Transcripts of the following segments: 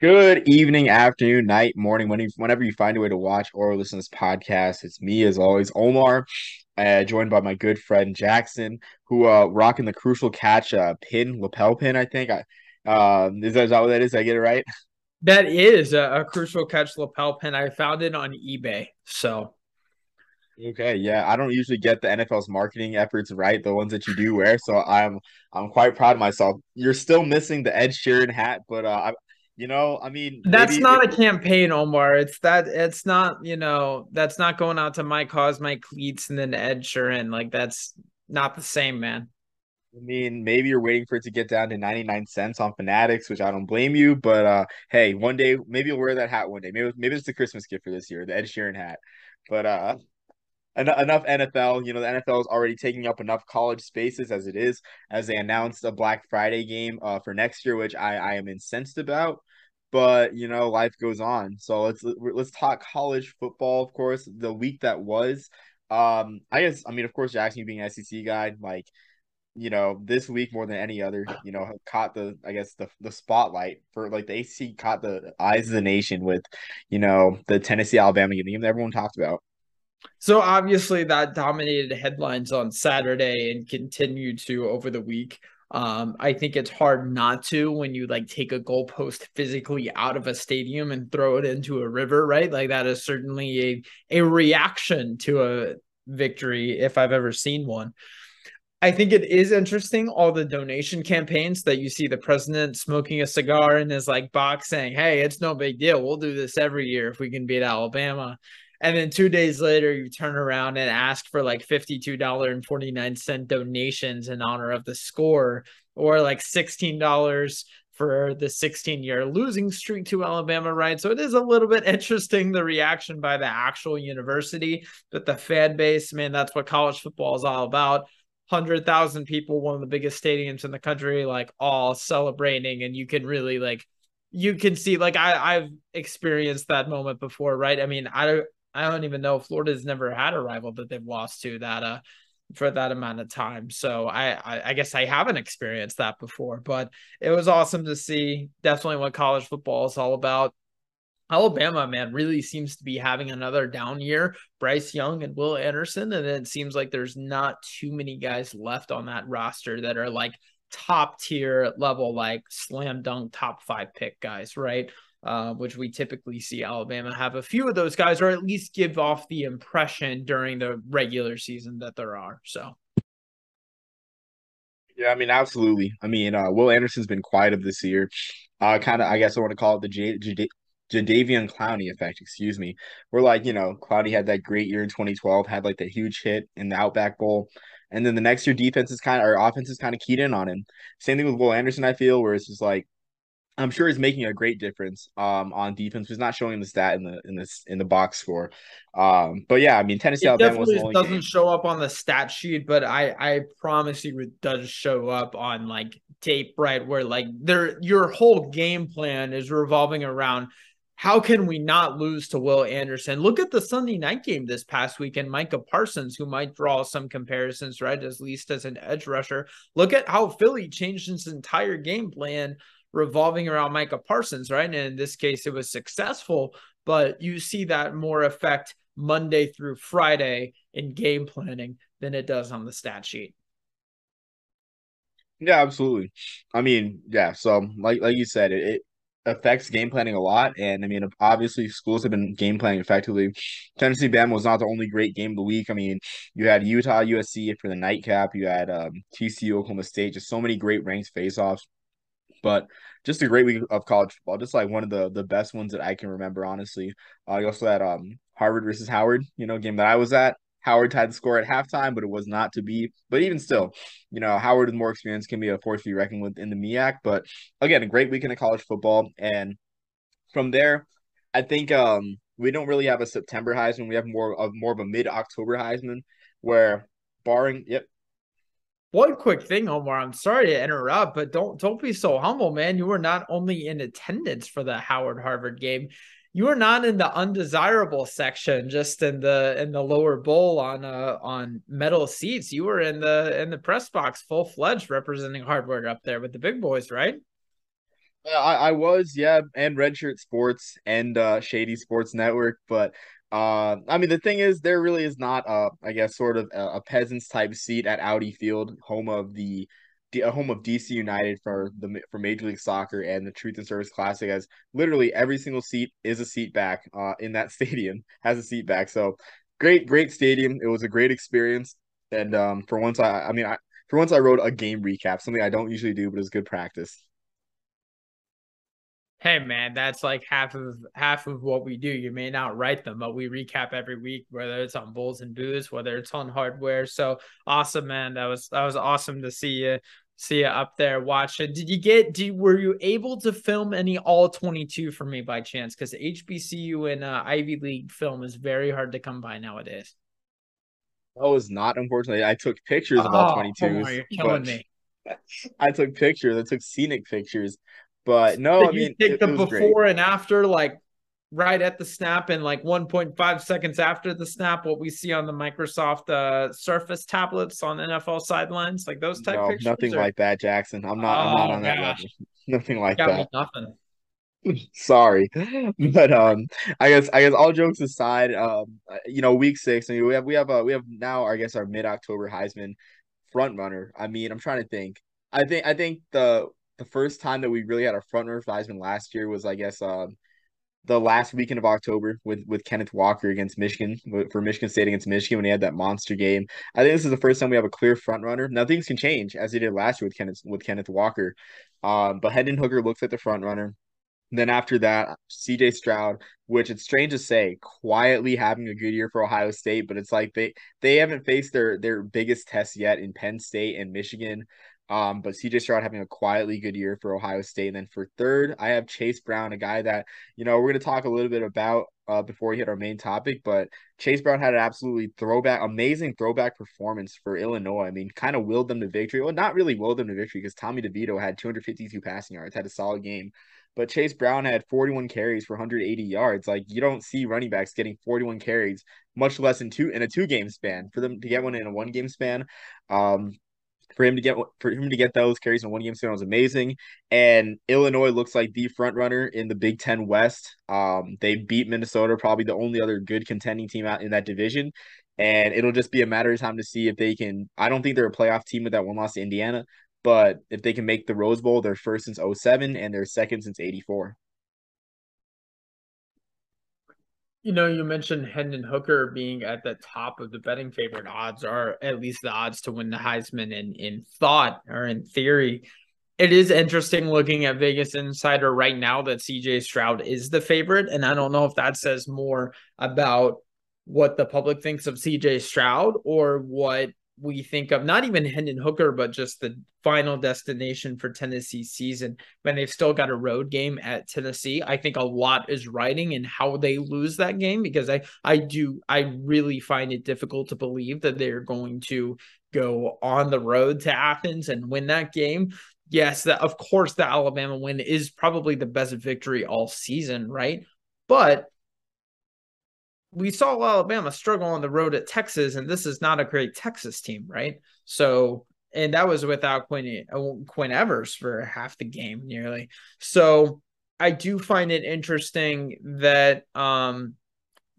Good evening, afternoon, night, morning, whenever you find a way to watch or listen to this podcast. It's me, as always, Omar, uh, joined by my good friend Jackson, who uh rocking the crucial catch uh pin, lapel pin, I think. I um is that, is that what that is? Did I get it right? That is a, a crucial catch lapel pin. I found it on eBay. So Okay, yeah, I don't usually get the NFL's marketing efforts right, the ones that you do wear. So I'm I'm quite proud of myself. You're still missing the Ed Sheeran hat, but uh, you know, I mean, that's not a campaign, Omar. It's that it's not, you know, that's not going out to my cause, my cleats, and then Ed Sheeran. Like that's not the same, man. I mean, maybe you're waiting for it to get down to 99 cents on Fanatics, which I don't blame you. But uh, hey, one day maybe you'll wear that hat one day. Maybe maybe it's the Christmas gift for this year, the Ed Sheeran hat. But uh, enough NFL. You know, the NFL is already taking up enough college spaces as it is, as they announced a Black Friday game uh, for next year, which I, I am incensed about but you know life goes on. So let's let's talk college football of course the week that was. Um i guess i mean of course jackson being an sec guy like you know this week more than any other you know caught the i guess the the spotlight for like the ac caught the eyes of the nation with you know the tennessee alabama game that everyone talked about. So obviously that dominated headlines on saturday and continued to over the week um, I think it's hard not to when you like take a goalpost physically out of a stadium and throw it into a river, right? Like that is certainly a a reaction to a victory if I've ever seen one. I think it is interesting all the donation campaigns that you see the president smoking a cigar in his like box saying, "Hey, it's no big deal. We'll do this every year if we can beat Alabama." And then two days later, you turn around and ask for like $52.49 donations in honor of the score, or like $16 for the 16 year losing streak to Alabama, right? So it is a little bit interesting the reaction by the actual university, but the fan base, man, that's what college football is all about. 100,000 people, one of the biggest stadiums in the country, like all celebrating, and you can really like you can see like I I've experienced that moment before, right? I mean, I I don't even know Florida's never had a rival that they've lost to that uh for that amount of time. So I, I, I guess I haven't experienced that before, but it was awesome to see. Definitely what college football is all about. Alabama, man, really seems to be having another down year. Bryce Young and Will Anderson, and it seems like there's not too many guys left on that roster that are like top tier level, like slam dunk top five pick guys, right? Uh, which we typically see Alabama have a few of those guys, or at least give off the impression during the regular season that there are. So. Yeah, I mean, absolutely. I mean, uh, Will Anderson's been quiet of this year. Uh, kind of, I guess I want to call it the J- J- Jadeveon Clowney effect, excuse me. We're like, you know, Clowney had that great year in 2012, had like the huge hit in the Outback Bowl. And then the next year, defense is kind of, our offense is kind of keyed in on him. Same thing with Will Anderson, I feel, where it's just like, I'm sure he's making a great difference um, on defense. He's not showing the stat in the in this in the box score. Um, but yeah, I mean Tennessee it Alabama definitely doesn't game. show up on the stat sheet, but I I promise you it does show up on like tape, right? Where like there your whole game plan is revolving around how can we not lose to Will Anderson? Look at the Sunday night game this past weekend. Micah Parsons, who might draw some comparisons, right? At least as an edge rusher. Look at how Philly changed his entire game plan revolving around Micah Parsons, right? And in this case, it was successful, but you see that more effect Monday through Friday in game planning than it does on the stat sheet. Yeah, absolutely. I mean, yeah. So, like like you said, it, it affects game planning a lot, and I mean, obviously, schools have been game planning effectively. Tennessee Bama was not the only great game of the week. I mean, you had Utah, USC for the nightcap. You had um, TCU, Oklahoma State. Just so many great ranked faceoffs. But just a great week of college football, just like one of the the best ones that I can remember, honestly. Uh, also had um Harvard versus Howard, you know, game that I was at. Howard tied the score at halftime, but it was not to be. But even still, you know, Howard with more experience can be a force to be reckoned with in the MEAC. But again, a great weekend of college football. And from there, I think um we don't really have a September Heisman. We have more of more of a mid October Heisman, where barring yep, one quick thing, Omar. I'm sorry to interrupt, but don't don't be so humble, man. You were not only in attendance for the Howard Harvard game, you were not in the undesirable section, just in the in the lower bowl on uh on metal seats. You were in the in the press box, full fledged, representing Harvard up there with the big boys, right? I, I was, yeah, and Redshirt Sports and uh, Shady Sports Network, but uh, I mean the thing is, there really is not a, I guess, sort of a, a peasants type seat at Audi Field, home of the, the home of DC United for the for Major League Soccer and the Truth and Service Classic. As literally every single seat is a seat back uh, in that stadium has a seat back. So great, great stadium. It was a great experience, and um, for once, I, I mean, I for once I wrote a game recap, something I don't usually do, but it's good practice. Hey man, that's like half of half of what we do. You may not write them, but we recap every week, whether it's on Bulls and Booze, whether it's on hardware. So awesome, man. That was that was awesome to see you see you up there watching. Did you get did were you able to film any all 22 for me by chance? Because HBCU and uh, Ivy League film is very hard to come by nowadays. I was not, unfortunately. I took pictures of all 22s. Oh, you're killing me. I took pictures. I took scenic pictures. But no, Did I mean, take it, the it before great. and after, like right at the snap, and like 1.5 seconds after the snap, what we see on the Microsoft uh, Surface tablets on NFL sidelines, like those type No, pictures. nothing or... like that, Jackson. I'm not. I'm not oh, on that level. Nothing like that. nothing. Sorry, but um, I guess I guess all jokes aside, um, uh, you know, week six, I mean, we have we have uh, we have now, I guess, our mid October Heisman front runner. I mean, I'm trying to think. I think I think the the first time that we really had a front runner for Heisman last year was, I guess, um, the last weekend of October with with Kenneth Walker against Michigan for Michigan State against Michigan when he had that monster game. I think this is the first time we have a clear front runner. Now things can change as they did last year with Kenneth with Kenneth Walker, um, but Hendon Hooker looks like the front runner. Then after that, CJ Stroud, which it's strange to say, quietly having a good year for Ohio State, but it's like they they haven't faced their their biggest test yet in Penn State and Michigan. Um, but CJ Stroud having a quietly good year for Ohio State. And then for third, I have Chase Brown, a guy that, you know, we're gonna talk a little bit about uh before we hit our main topic, but Chase Brown had an absolutely throwback, amazing throwback performance for Illinois. I mean, kind of willed them to victory. Well, not really willed them to victory because Tommy DeVito had 252 passing yards, had a solid game but Chase Brown had 41 carries for 180 yards. Like you don't see running backs getting 41 carries, much less in two in a two game span. For them to get one in a one game span, um, for him to get for him to get those carries in one game span was amazing. And Illinois looks like the front runner in the Big Ten West. Um, they beat Minnesota, probably the only other good contending team out in that division. And it'll just be a matter of time to see if they can. I don't think they're a playoff team with that one loss to Indiana, but if they can make the Rose Bowl, they're first since 07 and they're second since 84. You know, you mentioned Hendon Hooker being at the top of the betting favorite odds, or at least the odds to win the Heisman in, in thought or in theory. It is interesting looking at Vegas Insider right now that CJ Stroud is the favorite. And I don't know if that says more about what the public thinks of CJ Stroud or what we think of not even Hendon Hooker, but just the final destination for Tennessee season when they've still got a road game at Tennessee. I think a lot is writing in how they lose that game because I I do I really find it difficult to believe that they're going to go on the road to Athens and win that game. Yes, that of course the Alabama win is probably the best victory all season, right? But we saw Alabama struggle on the road at Texas, and this is not a great Texas team, right? So, and that was without Quinn uh, Quinn Ewers for half the game, nearly. So, I do find it interesting that um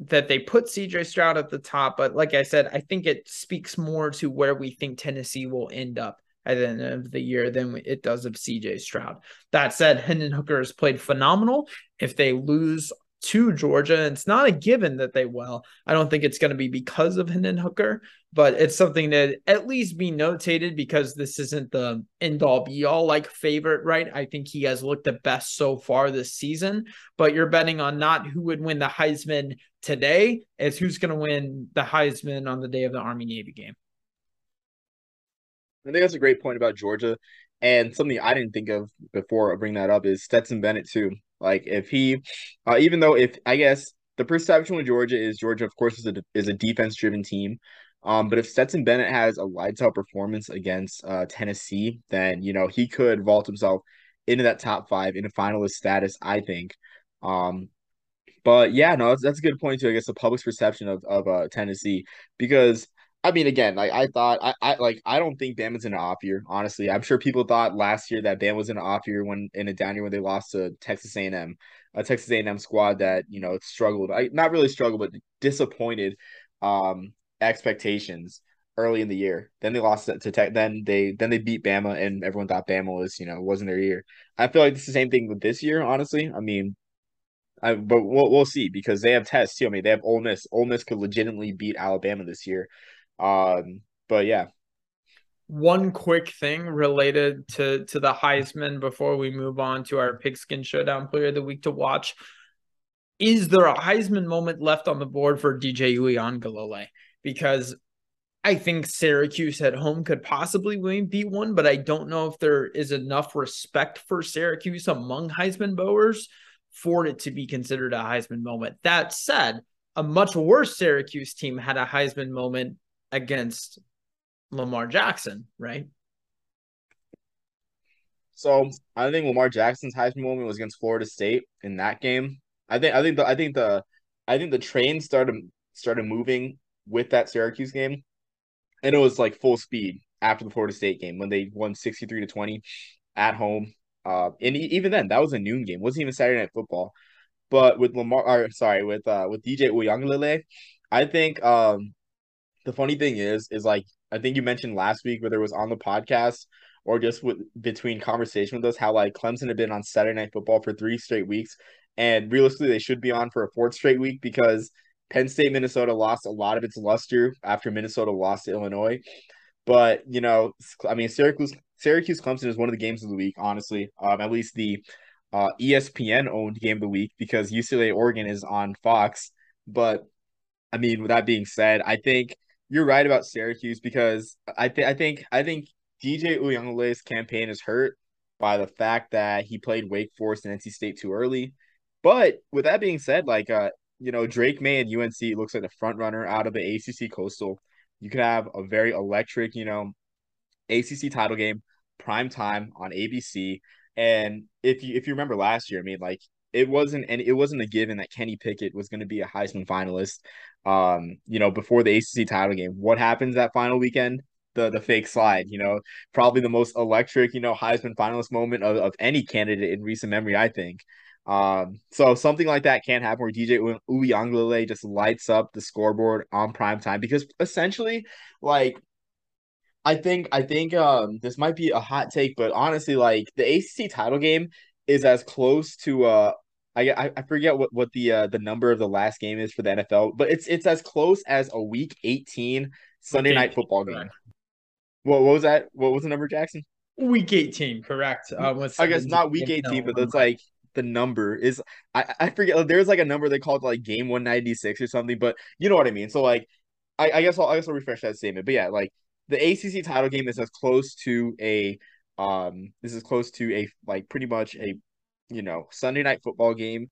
that they put CJ Stroud at the top, but like I said, I think it speaks more to where we think Tennessee will end up at the end of the year than it does of CJ Stroud. That said, Hendon Hooker has played phenomenal. If they lose to Georgia. And it's not a given that they will. I don't think it's going to be because of Hendon Hooker, but it's something that at least be notated because this isn't the end all be all like favorite, right? I think he has looked the best so far this season, but you're betting on not who would win the Heisman today, it's who's going to win the Heisman on the day of the Army Navy game. I think that's a great point about Georgia. And something I didn't think of before I bring that up is Stetson Bennett too. Like if he, uh, even though if I guess the perception with Georgia is Georgia, of course, is a is a defense driven team. Um, but if Stetson Bennett has a lights out performance against uh, Tennessee, then you know he could vault himself into that top five in a finalist status. I think. Um, but yeah, no, that's, that's a good point too. I guess the public's perception of of uh, Tennessee because I mean, again, like I thought, I, I like I don't think Bama's in an off year. Honestly, I'm sure people thought last year that Bama was in an off year when in a down year when they lost to Texas A&M, a Texas A&M squad that you know struggled. I not really struggled, but disappointed um expectations early in the year. Then they lost to Tech. Then they then they beat Bama, and everyone thought Bama was you know wasn't their year. I feel like it's the same thing with this year. Honestly, I mean, I, but we'll we'll see because they have tests too. I mean, they have Ole Miss. Ole Miss could legitimately beat Alabama this year. Um, but yeah. One quick thing related to to the Heisman before we move on to our pigskin showdown player of the week to watch. Is there a Heisman moment left on the board for DJ Uiagalelei? Because I think Syracuse at home could possibly be one, but I don't know if there is enough respect for Syracuse among Heisman Bowers for it to be considered a Heisman moment. That said, a much worse Syracuse team had a Heisman moment against Lamar Jackson, right? So I think Lamar Jackson's Heisman moment was against Florida State in that game. I think I think the I think the I think the train started started moving with that Syracuse game, and it was like full speed after the Florida State game when they won sixty three to twenty at home. Uh, and even then, that was a noon game. It wasn't even Saturday Night Football. But with Lamar, or sorry, with uh with DJ Uiagalelei, I think um the funny thing is, is like I think you mentioned last week, whether it was on the podcast or just with between conversation with us, how like Clemson had been on Saturday Night Football for three straight weeks, and realistically, they should be on for a fourth straight week because Penn State, Minnesota lost a lot of its luster after Minnesota lost to Illinois. But you know, I mean, Syracuse, Syracuse, Clemson is one of the games of the week. Honestly, um, at least the uh, ESPN owned game of the week because UCLA Oregon is on Fox. But I mean, with that being said, I think you're right about Syracuse because I think I think I think DJ Uiagalelei's campaign is hurt by the fact that he played Wake Forest and NC State too early. But with that being said, like uh, you know, Drake Maye and UNC looks like the front runner out of the ACC Coastal. You could have a very electric, you know, ACC title game, prime time on ABC. And if you if you remember last year, I mean, like it wasn't and it wasn't a given that Kenny Pickett was going to be a Heisman finalist. Um, you know, before the ACC title game, what happens that final weekend? The the fake slide, you know, probably the most electric, you know, Heisman finalist moment of, of any candidate in recent memory, I think. Um, so something like that can happen where DJ Uiagalelei just lights up the scoreboard on prime time because essentially, like I think I think um this might be a hot take, but honestly, like the ACC title game is as close to uh I I forget what what the uh, the number of the last game is for the NFL, but it's it's as close as a Week 18 Sunday night football game. What what was that? What was the number, Jackson? Week 18, correct. Uh, I guess not Week 18, but that's like the number is I I forget. There's like a number they called like game 196 or something, but you know what I mean. So like I, I guess I'll I guess I'll refresh that statement. But yeah, like the ACC title game is as close to a um this is close to a like pretty much a you know Sunday night football game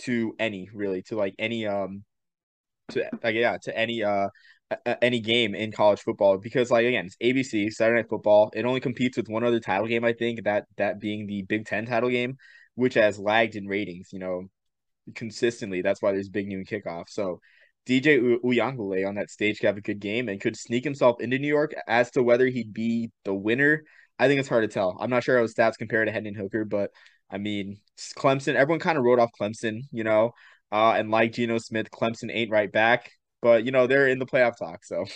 to any really to like any um to like yeah to any uh any game in college football because like again it's ABC Saturday Night Football. It only competes with one other title game I think that that being the Big Ten title game, which has lagged in ratings. You know, consistently. That's why there's big noon kickoff. So DJ Uiagalelei on that stage could have a good game and could sneak himself into New York. As to whether he'd be the winner, I think it's hard to tell. I'm not sure how his stats compare to Hendon Hooker, but I mean, Clemson, everyone kind of wrote off Clemson, you know, uh, and like Geno Smith, Clemson ain't right back, but you know, they're in the playoff talk. So,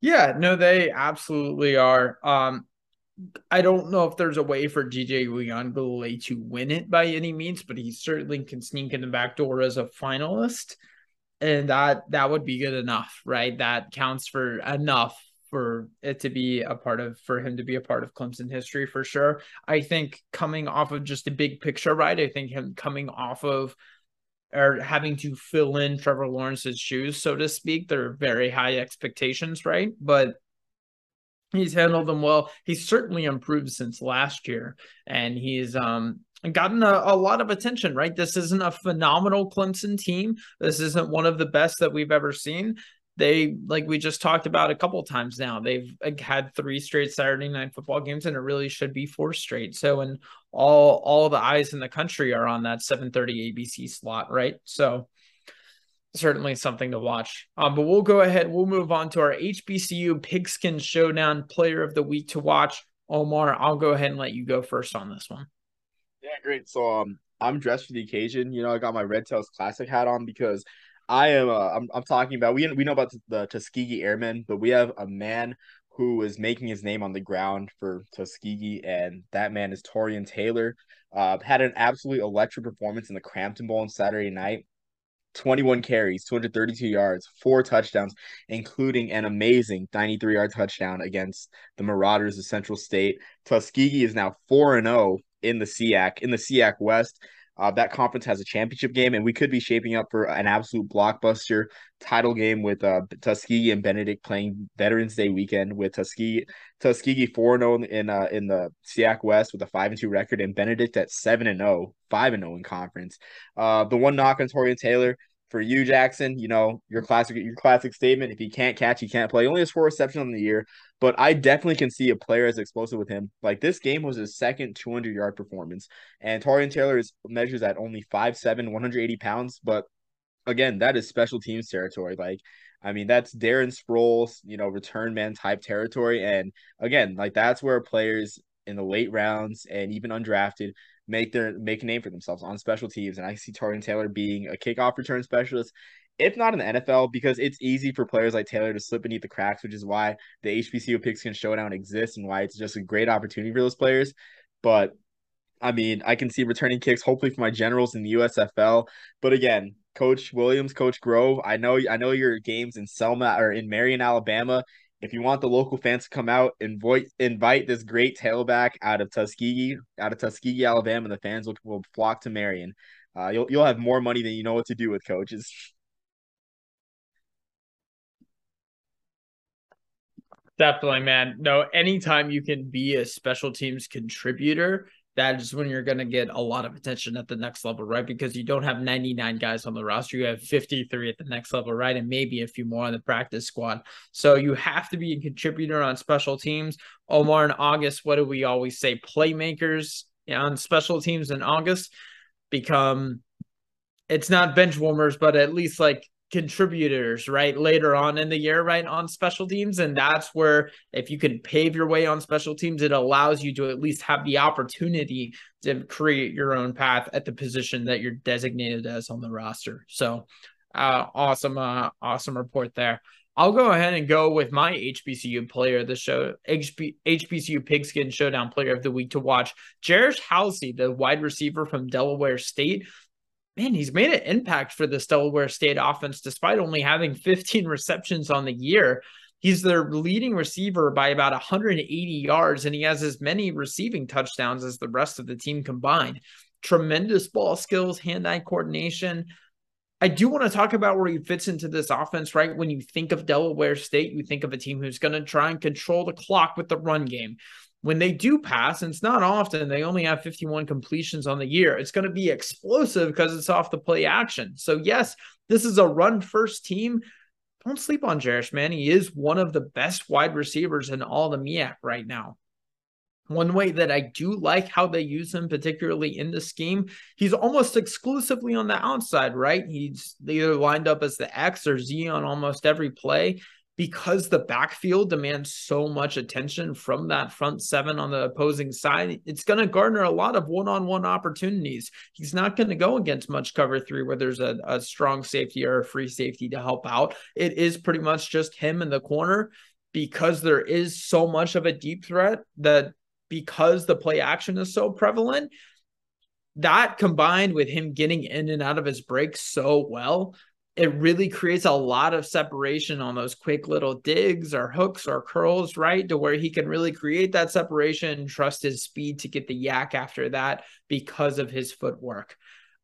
yeah, no, they absolutely are. Um, I don't know if there's a way for DJ Uiagalelei to win it by any means, but he certainly can sneak in the back door as a finalist. And that that would be good enough, right? That counts for enough for it to be a part of for him to be a part of Clemson history for sure. I think coming off of just a big picture right, I think him coming off of or having to fill in Trevor Lawrence's shoes, so to speak, there are very high expectations, right? But he's handled them well. He's certainly improved since last year, and he's um gotten a, a, lot of attention, right? This isn't a phenomenal Clemson team. This isn't one of the best that we've ever seen they like we just talked about a couple times now they've had three straight saturday night football games and it really should be four straight so and all all the eyes in the country are on that 7:30 abc slot right so certainly something to watch. Um, but we'll go ahead. We'll move on to our HBCU Pigskin Showdown Player of the Week to watch. Omar, I'll go ahead and let you go first on this one. Yeah, great. So um, I'm dressed for the occasion. You know, I got my Red Tails Classic hat on because I am. Uh, I'm. I'm talking about. We we know about the Tuskegee Airmen, but we have a man who is making his name on the ground for Tuskegee, and that man is Torian Taylor. Uh, had an absolutely electric performance in the Crampton Bowl on Saturday night. 21 carries, 232 yards, four touchdowns, including an amazing 93 yard touchdown against the Marauders of Central State. Tuskegee is now 4 0 in the SIAC, in the SIAC West. Uh, that conference has a championship game, and we could be shaping up for an absolute blockbuster title game with uh, Tuskegee and Benedict playing Veterans Day weekend with Tuskegee Tuskegee four zero oh in uh, in the SIAC West with a five and two record, and Benedict at seven and 0, 5 and zero in conference. Uh, the one knock on Torian Taylor for you, Jackson, you know, your classic your classic statement. If he can't catch, he can't play. He only has four receptions on the year, but I definitely can see a player as explosive with him. Like this game was his second 200 yard performance, and Torian Taylor is measures at only 5'7", 180 pounds. But again, that is special teams territory. Like, I mean, that's Darren Sproles, you know, return man type territory. And again, like that's where players in the late rounds and even undrafted make their make a name for themselves on special teams. And I see Torian Taylor being a kickoff return specialist, if not in the NFL, because it's easy for players like Taylor to slip beneath the cracks, which is why the HBCU Pigskin Showdown exists and why it's just a great opportunity for those players. But I mean, I can see returning kicks hopefully for my generals in the USFL. But again, Coach Williams, Coach Grove, I know I know your games in Selma or in Marion, Alabama if you want the local fans to come out, invite invite this great tailback out of Tuskegee, out of Tuskegee, Alabama, the fans will, will flock to Marion. Uh, you'll you'll have more money than you know what to do with coaches. Definitely, man. No, anytime you can be a special teams contributor, that is when you're going to get a lot of attention at the next level, right? Because you don't have 99 guys on the roster. You have 53 at the next level, right? And maybe a few more on the practice squad. So you have to be a contributor on special teams. Omar and August, what do we always say? Playmakers on special teams in August become, it's not bench warmers, but at least like contributors right later on in the year right on special teams. And that's where if you can pave your way on special teams it allows you to at least have the opportunity to create your own path at the position that you're designated as on the roster. So uh awesome uh awesome report there. I'll go ahead and go with my HBCU player of the show, HB, HBCU Pigskin Showdown player of the week to watch. Jarish Halsey, the wide receiver from Delaware State, man, he's made an impact for the Delaware State offense despite only having 15 receptions on the year. He's their leading receiver by about 180 yards, and he has as many receiving touchdowns as the rest of the team combined. Tremendous ball skills, hand eye coordination. I do want to talk about where he fits into this offense, right? When you think of Delaware State, you think of a team who's going to try and control the clock with the run game when they do pass, and it's not often, they only have 51 completions on the year. It's going to be explosive because it's off the play action. So, yes, this is a run first team. Don't sleep on Jarish, man. He is one of the best wide receivers in all the MEAC right now. One way that I do like how they use him, particularly in the scheme, he's almost exclusively on the outside, right? He's either lined up as the X or Z on almost every play because the backfield demands so much attention from that front seven on the opposing side, it's going to garner a lot of one on one opportunities. He's not going to go against much cover three where there's a, a strong safety or a free safety to help out. It is pretty much just him in the corner because there is so much of a deep threat that because the play action is so prevalent, that combined with him getting in and out of his breaks so well it really creates a lot of separation on those quick little digs or hooks or curls, right? To where he can really create that separation trust his speed to get the YAC after that because of his footwork.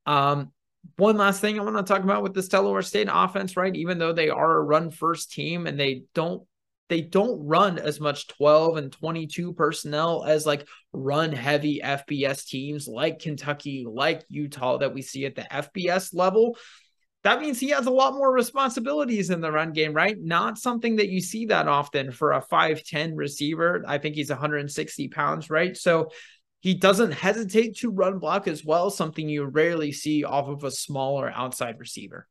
Um, one last thing I want to talk about with this Delaware State offense, right? Even though they are a run first team and they don't they don't run as much 12 and 22 personnel as like run heavy FBS teams like Kentucky, like Utah that we see at the FBS level that means he has a lot more responsibilities in the run game, right? Not something that you see that often for a 5'10 receiver. I think he's 160 pounds, right? So he doesn't hesitate to run block as well, something you rarely see off of a smaller outside receiver.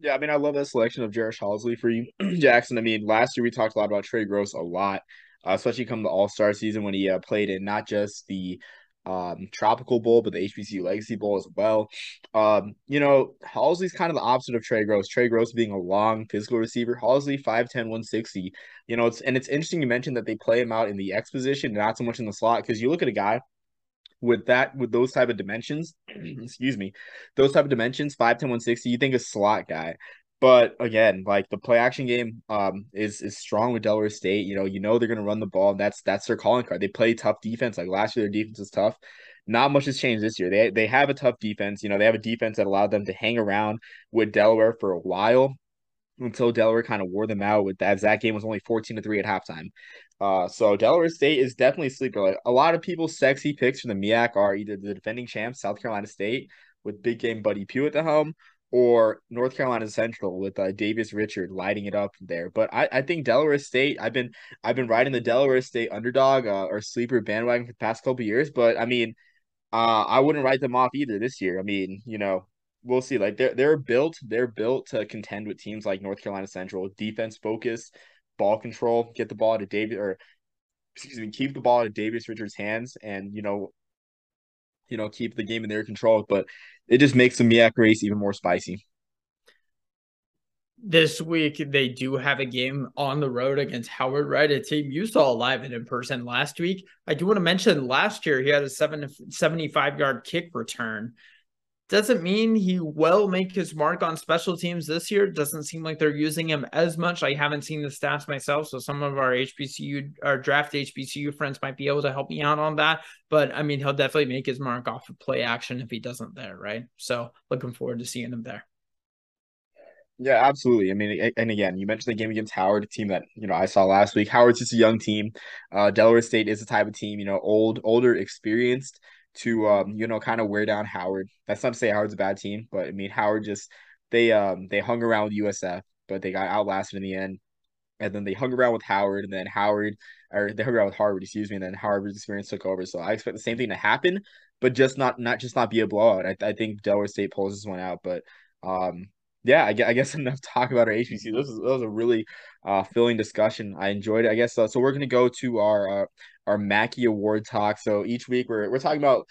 Yeah, I mean, I love that selection of Jarish Halsey for you, Jackson. I mean, last year we talked a lot about Trey Gross a lot, uh, especially come the All Star season when he uh, played in not just the um, Tropical Bowl, but the HBCU Legacy Bowl as well. Um, you know, Halsey's kind of the opposite of Trey Gross. Trey Gross being a long physical receiver. Halsey 5'10, 160. You know, it's and it's interesting you mentioned that they play him out in the X position, not so much in the slot, because you look at a guy with that with those type of dimensions, excuse me, those type of dimensions, 5'10, 160, you think a slot guy. But again, like the play action game um is is strong with Delaware State. You know, you know they're gonna run the ball, and that's that's their calling card. They play tough defense. Like last year, their defense was tough. Not much has changed this year. They they have a tough defense. You know, they have a defense that allowed them to hang around with Delaware for a while until Delaware kind of wore them out with that. That game was only 14 to 3 at halftime. Uh, so Delaware State is definitely sleeper. Like a lot of people's sexy picks for the MEAC are either the defending champs, South Carolina State, with big game Buddy Pough at the helm, or North Carolina Central with uh, Davis Richards lighting it up there. But I, I think Delaware State. I've been I've been riding the Delaware State underdog uh, or sleeper bandwagon for the past couple years. But I mean, uh, I wouldn't write them off either this year. I mean, you know, we'll see. Like they're they're built they're built to contend with teams like North Carolina Central, defense focus, ball control, get the ball to David or excuse me, keep the ball to Davis Richards' hands, and you know, you know, keep the game in their control. But it just makes the MEAC race even more spicy. This week they do have a game on the road against Howard, right? A team you saw live and in person last week. I do want to mention last year he had a seven, 75 yard kick return doesn't mean he will make his mark on special teams this year. Doesn't seem like they're using him as much. I haven't seen the stats myself, so some of our HBCU, our draft HBCU friends might be able to help me out on that. But I mean, he'll definitely make his mark off of play action if he doesn't there, right? So looking forward to seeing him there. Yeah, absolutely. I mean, and again, you mentioned the game against Howard, a team that you know I saw last week. Howard's just a young team. Uh, Delaware State is the type of team, you know, old, older, experienced to um, you know, kind of wear down Howard. That's not to say Howard's a bad team, but I mean Howard just they um they hung around with USF, but they got outlasted in the end. And then they hung around with Howard, and then Howard or they hung around with Harvard, excuse me, and then Harvard's experience took over. So I expect the same thing to happen, but just not not just not be a blowout. I, I think Delaware State pulls this one out, but um yeah, I guess, I guess enough talk about our HBC. This was, was a really uh, filling discussion. I enjoyed it. I guess uh, so. We're gonna go to our uh, our Mackey Award talk. So each week we're we're talking about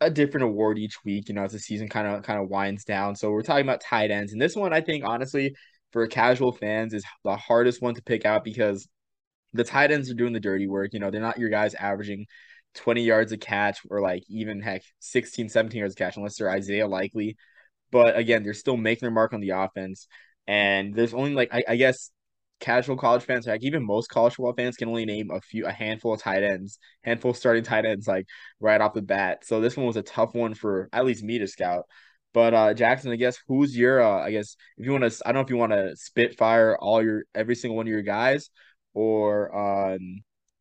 a different award each week. You know, as the season kind of kind of winds down. So we're talking about tight ends, and this one I think honestly for casual fans is the hardest one to pick out because the tight ends are doing the dirty work. You know, they're not your guys averaging 20 yards a catch or like even heck 16, 17 yards a catch unless they're Isaiah Likely. But again, they're still making their mark on the offense. And there's only like I, I guess casual college fans, like even most college football fans, can only name a few, a handful of tight ends, handful of starting tight ends, like right off the bat. So this one was a tough one for at least me to scout. But uh, Jackson, I guess who's your, uh, I guess if you want to, I don't know if you want to spitfire all your every single one of your guys, or um,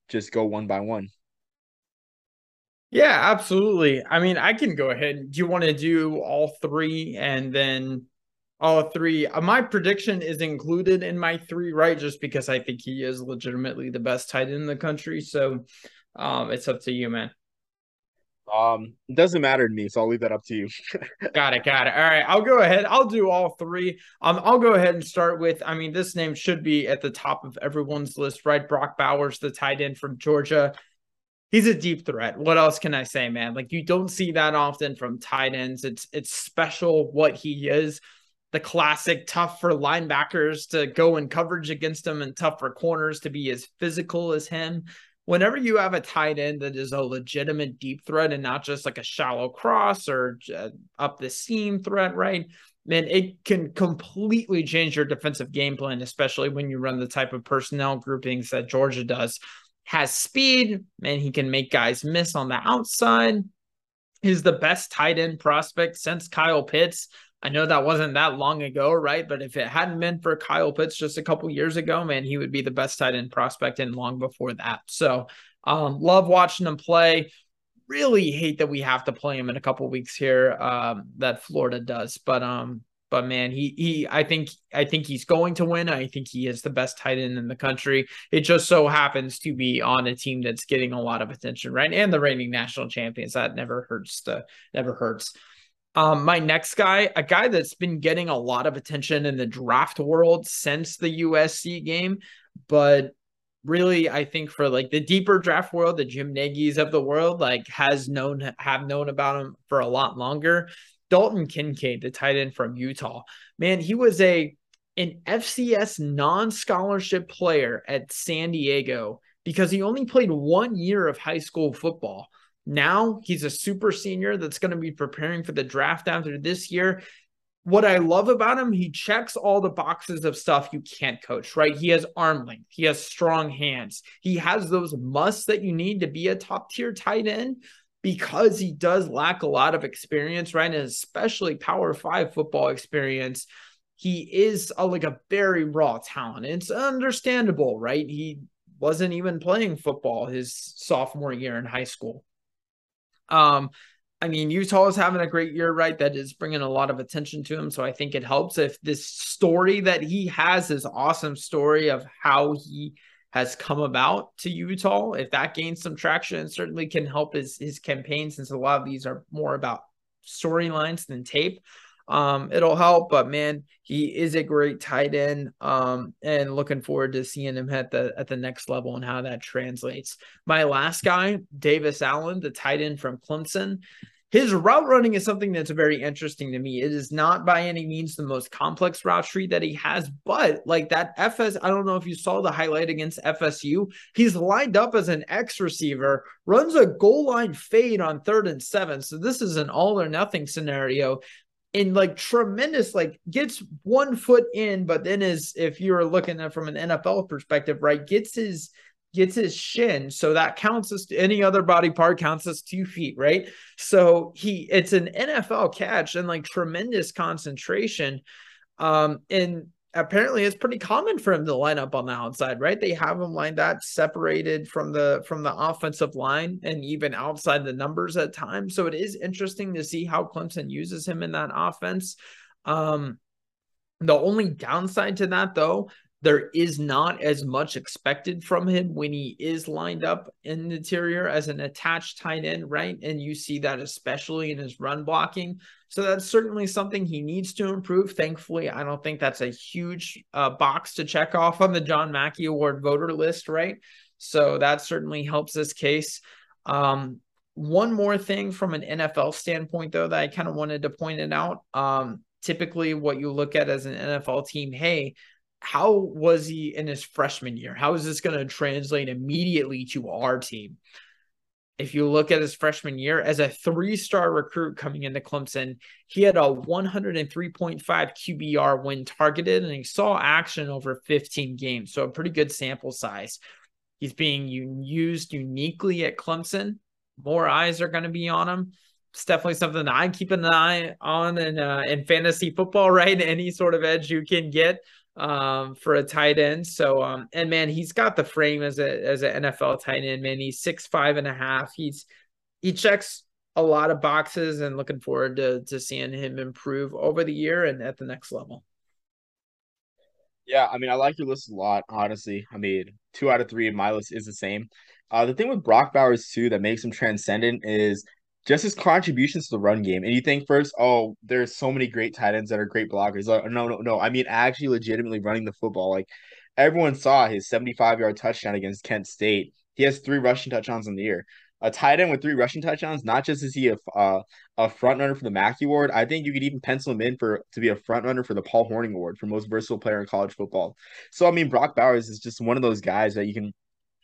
just go one by one. Yeah, absolutely. I mean, I can go ahead. Do you want to do all three and then all three? Uh, my prediction is included in my three, right? Just because I think he is legitimately the best tight end in the country. So um, it's up to you, man. Um, it doesn't matter to me, so I'll leave that up to you. got it, got it. All right, I'll go ahead. I'll do all three. Um, I'll go ahead and start with. I mean, this name should be at the top of everyone's list, right? Brock Bowers, the tight end from Georgia he's a deep threat. What else can I say, man? Like you don't see that often from tight ends. It's it's special what he is. The classic tough for linebackers to go in coverage against him and tough for corners to be as physical as him. Whenever you have a tight end that is a legitimate deep threat and not just like a shallow cross or uh, up the seam threat, right? Man, it can completely change your defensive game plan, especially when you run the type of personnel groupings that Georgia does has speed and he can make guys miss on the outside. He's the best tight end prospect since Kyle Pitts. I know that wasn't that long ago, right? But if it hadn't been for Kyle Pitts just a couple years ago, man, he would be the best tight end prospect and long before that. So, um, love watching him play. Really hate that we have to play him in a couple weeks here. Um, that Florida does, but um, but man, he he I think I think he's going to win. I think he is the best tight end in the country. It just so happens to be on a team that's getting a lot of attention, right? And the reigning national champions. That never hurts to never hurts. Um, my next guy, a guy that's been getting a lot of attention in the draft world since the USC game, but really, I think for like the deeper draft world, the Jim Nagy's of the world, like has known have known about him for a lot longer. Dalton Kincaid, the tight end from Utah, man, he was a an FCS non-scholarship player at San Diego because he only played one year of high school football. Now he's a super senior that's going to be preparing for the draft after this year. What I love about him, he checks all the boxes of stuff you can't coach, right? He has arm length, he has strong hands, he has those musts that you need to be a top tier tight end because he does lack a lot of experience, right? And especially power five football experience. He is a, like a very raw talent. It's understandable, right? He wasn't even playing football his sophomore year in high school. Um, I mean, Utah is having a great year, right? That is bringing a lot of attention to him. So I think it helps if this story that he has, this awesome story of how he has come about to Utah, if that gains some traction, certainly can help his his campaign since a lot of these are more about storylines than tape um, it'll help. But man, he is a great tight end. Um, and looking forward to seeing him at the at the next level and how that translates. My last guy, Davis Allen, the tight end from Clemson. His route running is something that's very interesting to me. It is not by any means the most complex route tree that he has, but like that FS, I don't know if you saw the highlight against FSU. He's lined up as an X receiver, runs a goal line fade on third and seven. So this is an all or nothing scenario and like tremendous like gets one foot in but then is if you're looking at from an NFL perspective right gets his gets his shin so that counts as any other body part counts as two feet right so he it's an NFL catch and like tremendous concentration um and apparently it's pretty common for him to line up on the outside, right? They have him lined that separated from the from the offensive line and even outside the numbers at times. So it is interesting to see how Clemson uses him in that offense. Um, the only downside to that, though, there is not as much expected from him when he is lined up in the interior as an attached tight end, right? And you see that especially in his run blocking. So that's certainly something he needs to improve. Thankfully, I don't think that's a huge uh, box to check off on the John Mackey Award voter list, right? So that certainly helps this case. Um, one more thing from an NFL standpoint, though, that I kind of wanted to point it out. Um, typically, what you look at as an NFL team, hey, how was he in his freshman year? How is this going to translate immediately to our team? If you look at his freshman year as a three star recruit coming into Clemson, he had a 103.5 QBR when targeted and he saw action over 15 games. So a pretty good sample size. He's being used uniquely at Clemson. More eyes are going to be on him. It's definitely something that I keep an eye on in, uh, in fantasy football, right? Any sort of edge you can get um, for a tight end. So, um, and man, he's got the frame as a as an NFL tight end. Man, he's six five and a half. He's he checks a lot of boxes, and looking forward to to seeing him improve over the year and at the next level. Yeah, I mean, I like your list a lot, honestly. I mean, two out of three of my list is the same. Uh, the thing with Brock Bowers too that makes him transcendent is just his contributions to the run game. And you think first, oh, there's so many great tight ends that are great blockers. Like, no, no, no. I mean, actually, legitimately running the football. Like everyone saw his 75 yard touchdown against Kent State. He has three rushing touchdowns in the year. A tight end with three rushing touchdowns. Not just is he a uh, a front runner for the Mackey Award. I think you could even pencil him in for to be a front runner for the Paul Hornung Award for most versatile player in college football. So I mean, Brock Bowers is just one of those guys that you can,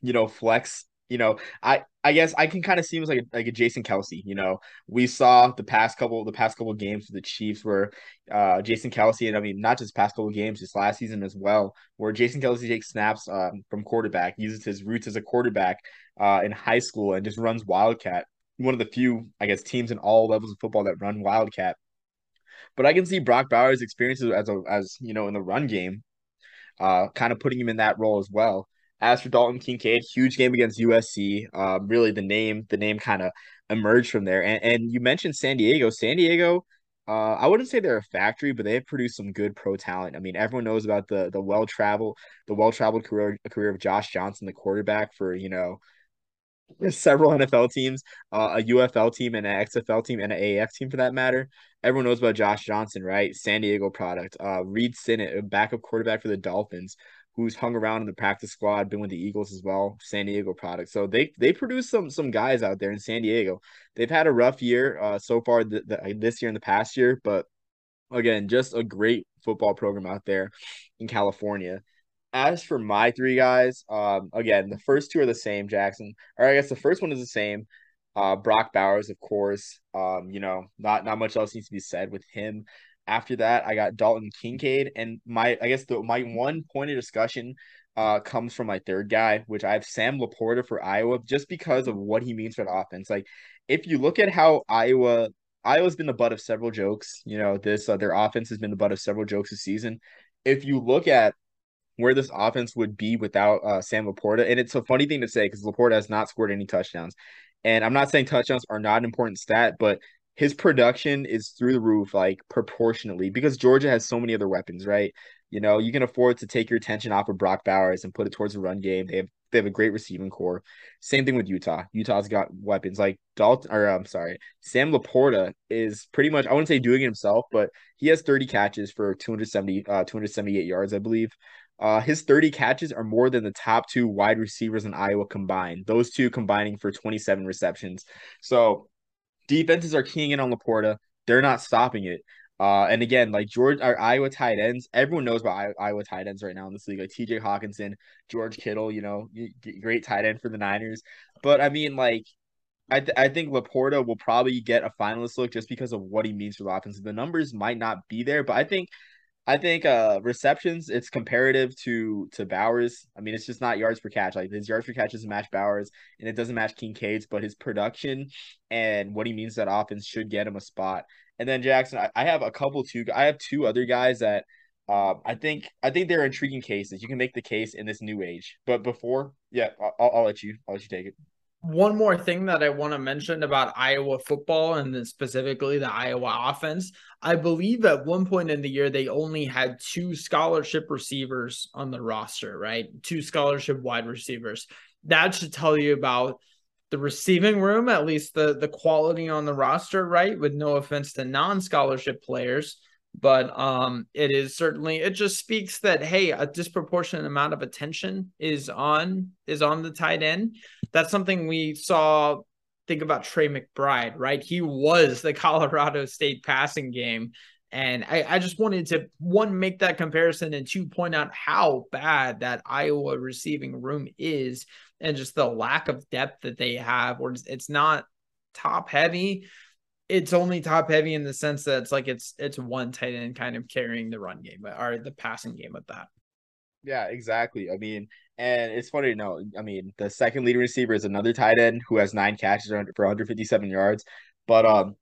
you know, flex you know, I I guess I can kind of see him as like a, like a Jason Kelce. You know, we saw the past couple the past couple games for the Chiefs where uh, Jason Kelce and I mean not just past couple games, just last season as well, where Jason Kelce takes snaps um, from quarterback, uses his roots as a quarterback uh, in high school, and just runs wildcat. One of the few, I guess, teams in all levels of football that run wildcat. But I can see Brock Bowers' experiences as a as you know in the run game, uh, kind of putting him in that role as well. As for Dalton Kincaid, huge game against USC. Um, really, the name the name kind of emerged from there. And and you mentioned San Diego. San Diego, uh, I wouldn't say they're a factory, but they have produced some good pro talent. I mean, everyone knows about the the well traveled the well traveled career career of Josh Johnson, the quarterback for you know several NFL teams, uh, a UFL team and an XFL team and an AAF team for that matter. Everyone knows about Josh Johnson, right? San Diego product. Uh, Reid Sinnett, a backup quarterback for the Dolphins, who's hung around in the practice squad, been with the Eagles as well. San Diego product. So they they produce some some guys out there in San Diego. They've had a rough year uh, so far th- th- this year and the past year, but again, just a great football program out there in California as for my three guys, um, again, the first two are the same, Jackson. Or I guess the first one is the same. Uh, Brock Bowers, of course. Um, you know, not not much else needs to be said with him. After that, I got Dalton Kincaid, and my I guess the my one point of discussion uh comes from my third guy, which I have Sam LaPorta for Iowa, just because of what he means for the offense. Like, if you look at how Iowa Iowa's been the butt of several jokes. You know, this uh, their offense has been the butt of several jokes this season. If you look at where this offense would be without uh, Sam LaPorta. And it's a funny thing to say because LaPorta has not scored any touchdowns. And I'm not saying touchdowns are not an important stat, but his production is through the roof, like proportionately, because Georgia has so many other weapons, right? You know, you can afford to take your attention off of Brock Bowers and put it towards the run game. They have they have a great receiving corps. Same thing with Utah. Utah's got weapons like Dalton, or I'm sorry, Sam LaPorta is pretty much I wouldn't say doing it himself, but he has 30 catches for 270, uh, 278 yards, I believe. Uh, his 30 catches are more than the top two wide receivers in Iowa combined. Those two combining for 27 receptions. So defenses are keying in on LaPorta. They're not stopping it. Uh, and again, like George, our Iowa tight ends, everyone knows about Iowa tight ends right now in this league. Like TJ Hockenson, George Kittle, you know, great tight end for the Niners. But I mean, like, I, th- I think LaPorta will probably get a finalist look just because of what he means for the offense. The numbers might not be there, but I think I think uh receptions it's comparative to to Bowers. I mean, it's just not yards per catch. Like his yards per catch doesn't match Bowers, and it doesn't match Kincaid's, but his production and what he means that offense should get him a spot. And then Jackson, I, I have a couple two. I have two other guys that uh, I think I think they're intriguing cases. You can make the case in this new age. But before, yeah, I'll, I'll let you I'll let you take it one more thing that I want to mention about Iowa football and specifically the Iowa offense. I believe at one point in the year, they only had two scholarship receivers on the roster, right? Two scholarship wide receivers. That should tell you about the receiving room, at least the, the quality on the roster, right? With no offense to non scholarship players but um it is certainly it just speaks that hey a disproportionate amount of attention is on is on the tight end. That's something we saw think about trey mcbride right? He was the colorado state passing game. And I, I just wanted to one make that comparison and two point out how bad that iowa receiving room is and just the lack of depth that they have or it's not top heavy it's only top heavy in the sense that it's like it's it's one tight end kind of carrying the run game or the passing game with that. Yeah, exactly. I mean, and it's funny to know. I mean, the second leading receiver is another tight end who has nine catches for 157 yards. But um,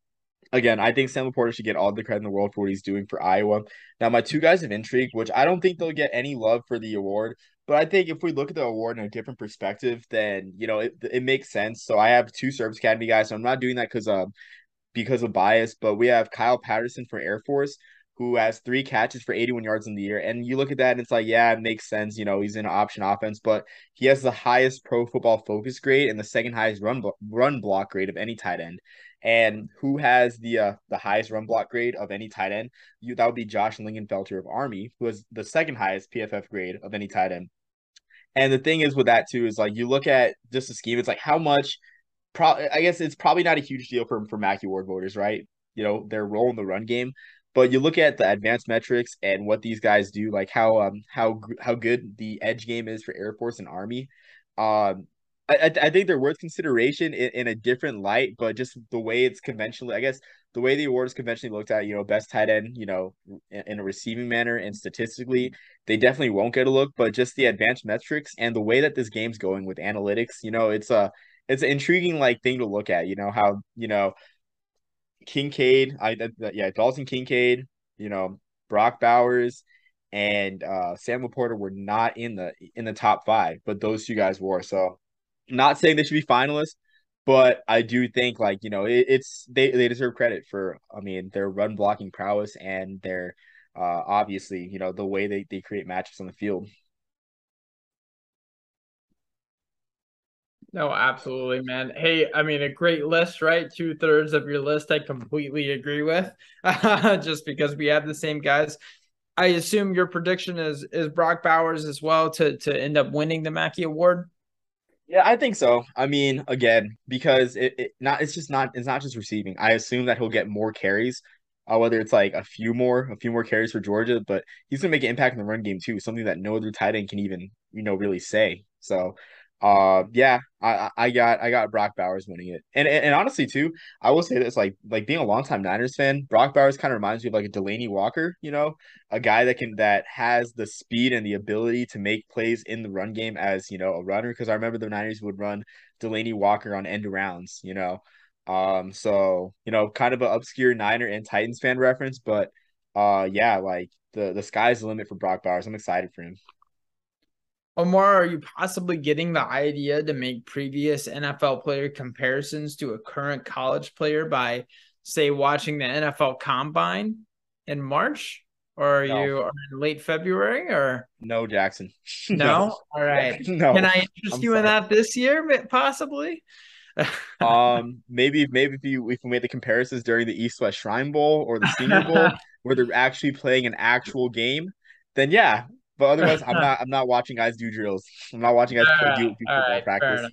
again, I think Sam LaPorta should get all the credit in the world for what he's doing for Iowa. Now, my two guys of intrigue, which I don't think they'll get any love for the award, but I think if we look at the award in a different perspective, then you know it, it makes sense. So I have two Service Academy guys. So I'm not doing that because um because of bias, but we have Kyle Patterson for Air Force who has three catches for 81 yards in the year. And you look at that and it's like, yeah, it makes sense. You know, he's in option offense, but he has the highest pro football focus grade and the second highest run run block grade of any tight end. And who has the uh, the highest run block grade of any tight end? You that would be Josh Lingenfelter of Army, who has the second highest PFF grade of any tight end. And the thing is with that too is like you look at just the scheme, it's like how much Pro- I guess it's probably not a huge deal for for Mackey Award voters, right? You know, their role in the run game. But you look at the advanced metrics and what these guys do, like how um how how good the edge game is for Air Force and Army. Um, I, I think they're worth consideration in, in a different light, but just the way it's conventionally, I guess, the way the award is conventionally looked at, you know, best tight end, you know, in, in, a receiving manner and statistically, they definitely won't get a look. But just the advanced metrics and the way that this game's going with analytics, you know, it's a it's an intriguing like thing to look at. You know how you know Kincaid, I yeah, Dalton Kincaid, you know Brock Bowers and uh, Sam LaPorta were not in the in the top five, but those two guys were. So, not saying they should be finalists, but I do think like you know it, it's they they deserve credit for I mean their run blocking prowess and their uh obviously you know the way they they create matches on the field. No, absolutely, man. Hey, I mean, a great list, right? Two thirds of your list I completely agree with, just because we have the same guys. I assume your prediction is is Brock Bowers as well to to end up winning the Mackey Award. Yeah, I think so. I mean, again, because it, it not it's just not it's not just receiving. I assume that he'll get more carries, uh, whether it's like a few more, a few more carries for Georgia, but he's gonna make an impact in the run game too, something that no other tight end can even, you know, really say. So uh, yeah, I I got I got Brock Bowers winning it, and, and and honestly too, I will say this like like being a longtime Niners fan, Brock Bowers kind of reminds me of like a Delanie Walker, you know, a guy that can that has the speed and the ability to make plays in the run game as you know a runner. Because I remember the Niners would run Delanie Walker on end rounds, you know, um, so you know, kind of an obscure Niner and Titans fan reference, but uh, yeah, like the the sky's the limit for Brock Bowers. I'm excited for him. Omar, are you possibly getting the idea to make previous NFL player comparisons to a current college player by, say, watching the NFL Combine in March? Or are no. you are in late February or no Jackson? No? no. All right. no. Can I interest I'm you sorry. in that this year, possibly? um maybe maybe if you if we made the comparisons during the East West Shrine Bowl or the Senior Bowl where they're actually playing an actual game, then yeah, but otherwise, I'm not. I'm not watching guys do drills. I'm not watching guys right, do, do football right, practice.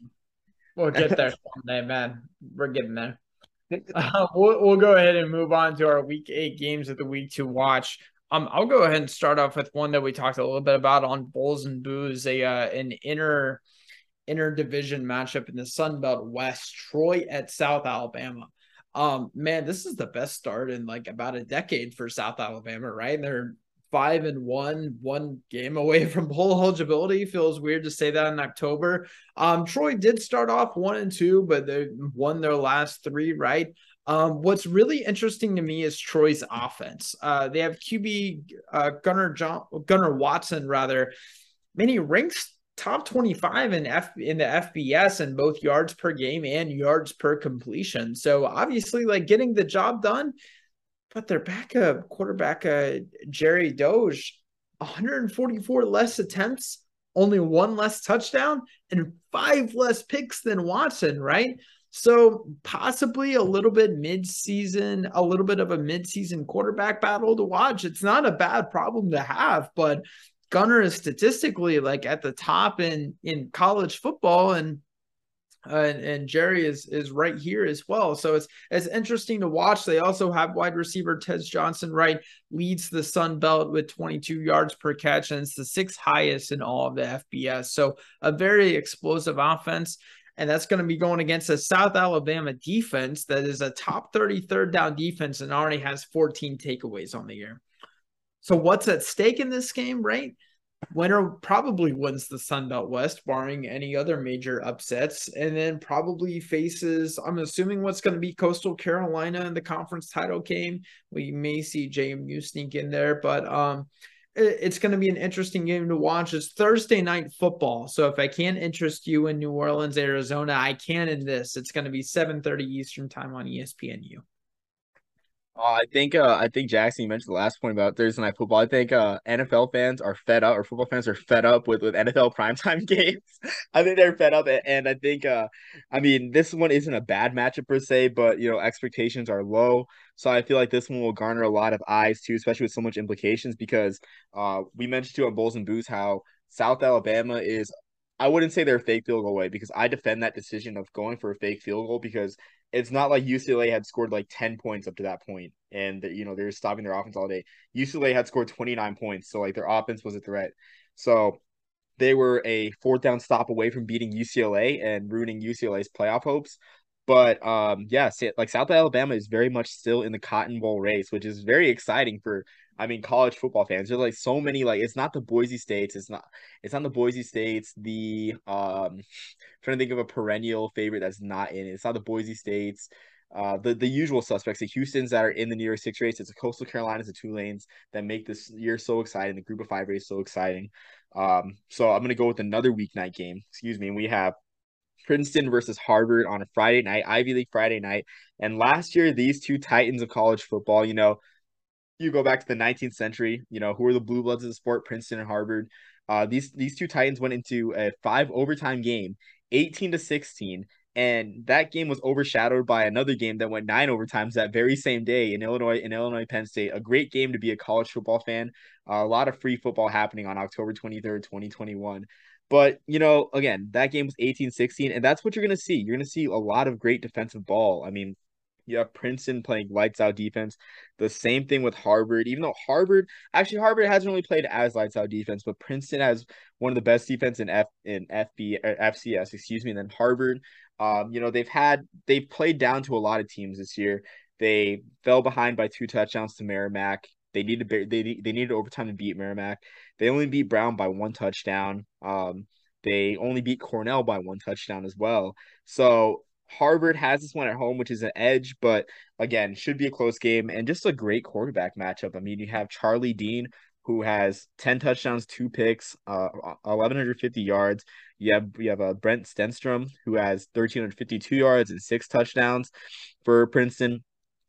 We'll get there someday, man. We're getting there. Uh, we'll, we'll go ahead and move on to our week eight games of the week to watch. Um, I'll go ahead and start off with one that we talked a little bit about on Bulls and Booze, a uh, an inner inner division matchup in the Sun Belt West, Troy at South Alabama. Um, man, this is the best start in like about a decade for South Alabama, right? They're five and one, one game away from bowl eligibility. Feels weird to say that in October. Um, Troy did start off one and two, but they won their last three, right? Um, what's really interesting to me is Troy's offense. Uh, they have QB uh, Gunnar John Gunnar Watson rather. Many ranks top 25 in F in the FBS in both yards per game and yards per completion. So obviously, like getting the job done but their backup quarterback, uh, Jarret Doege, 144 less attempts, only one less touchdown, and five less picks than Watson, right? So possibly a little bit mid-season, a little bit of a mid-season quarterback battle to watch. It's not a bad problem to have, but Gunnar is statistically like at the top in in college football, and uh, and, and, Jarret is is right here as well. So it's it's interesting to watch. They also have wide receiver Tez Johnson right leads the Sun Belt with 22 yards per catch, and it's the sixth highest in all of the FBS. So a very explosive offense. And that's going to be going against a South Alabama defense that is a top 30 third down defense and already has 14 takeaways on the year. So what's at stake in this game, right? Winner probably wins the Sun Belt West, barring any other major upsets, and then probably faces. I'm assuming what's going to be Coastal Carolina in the conference title game. We may see JMU sneak in there, but um, it, it's going to be an interesting game to watch. It's Thursday night football, so if I can't interest you in New Orleans, Arizona, I can in this. It's going to be 7:30 Eastern time on ESPNU. Uh, I think uh, I think Jackson, you mentioned the last point about Thursday night football. I think uh, NFL fans are fed up, or football fans are fed up with with NFL primetime games. I think they're fed up, and I think uh, I mean this one isn't a bad matchup per se, but you know expectations are low, so I feel like this one will garner a lot of eyes too, especially with so much implications because uh, we mentioned too on Bulls and Booze how South Alabama is I wouldn't say they're a fake field goal away because I defend that decision of going for a fake field goal because it's not like UCLA had scored like 10 points up to that point and you know they're stopping their offense all day. UCLA had scored 29 points, so like their offense was a threat. So they were a fourth down stop away from beating UCLA and ruining UCLA's playoff hopes. But um, yeah, like South Alabama is very much still in the Cotton Bowl race, which is very exciting for I mean college football fans. There's like so many like it's not the Boise States, it's not it's not the Boise States, the um trying to think of a perennial favorite that's not in it. It's not the Boise States, uh the the usual suspects, the Houston's that are in the New Year's Six race. It's the Coastal Carolinas, the Tulanes that make this year so exciting, the Group of Five race so exciting. Um, so I'm gonna go with another weeknight game. Excuse me, and we have Princeton versus Harvard on a Friday night, Ivy League Friday night. And last year, these two titans of college football, you know, you go back to the 19th century, you know, who are the blue bloods of the sport, Princeton and Harvard. Uh, these these two titans went into a five overtime game 18 to 16. And that game was overshadowed by another game that went nine overtimes that very same day in Illinois, in Illinois Penn State. A great game to be a college football fan. Uh, a lot of free football happening on October 23rd, 2021. But, you know, again, that game was 18 16, and that's what you're going to see. You're going to see a lot of great defensive ball. I mean, you have Princeton playing lights out defense. The same thing with Harvard, even though Harvard actually Harvard hasn't really played as lights out defense, but Princeton has one of the best defense in F in FB FCS, excuse me. And then Harvard, um, you know, they've had they've played down to a lot of teams this year. They fell behind by two touchdowns to Merrimack. They needed they they needed overtime to beat Merrimack. They only beat Brown by one touchdown. Um, they only beat Cornell by one touchdown as well. So Harvard has this one at home, which is an edge, but again, should be a close game and just a great quarterback matchup. I mean, you have Charlie Dean, who has 10 touchdowns, two picks, uh, 1,150 yards. You have you have uh, Brent Stenstrom, who has 1,352 yards and six touchdowns for Princeton.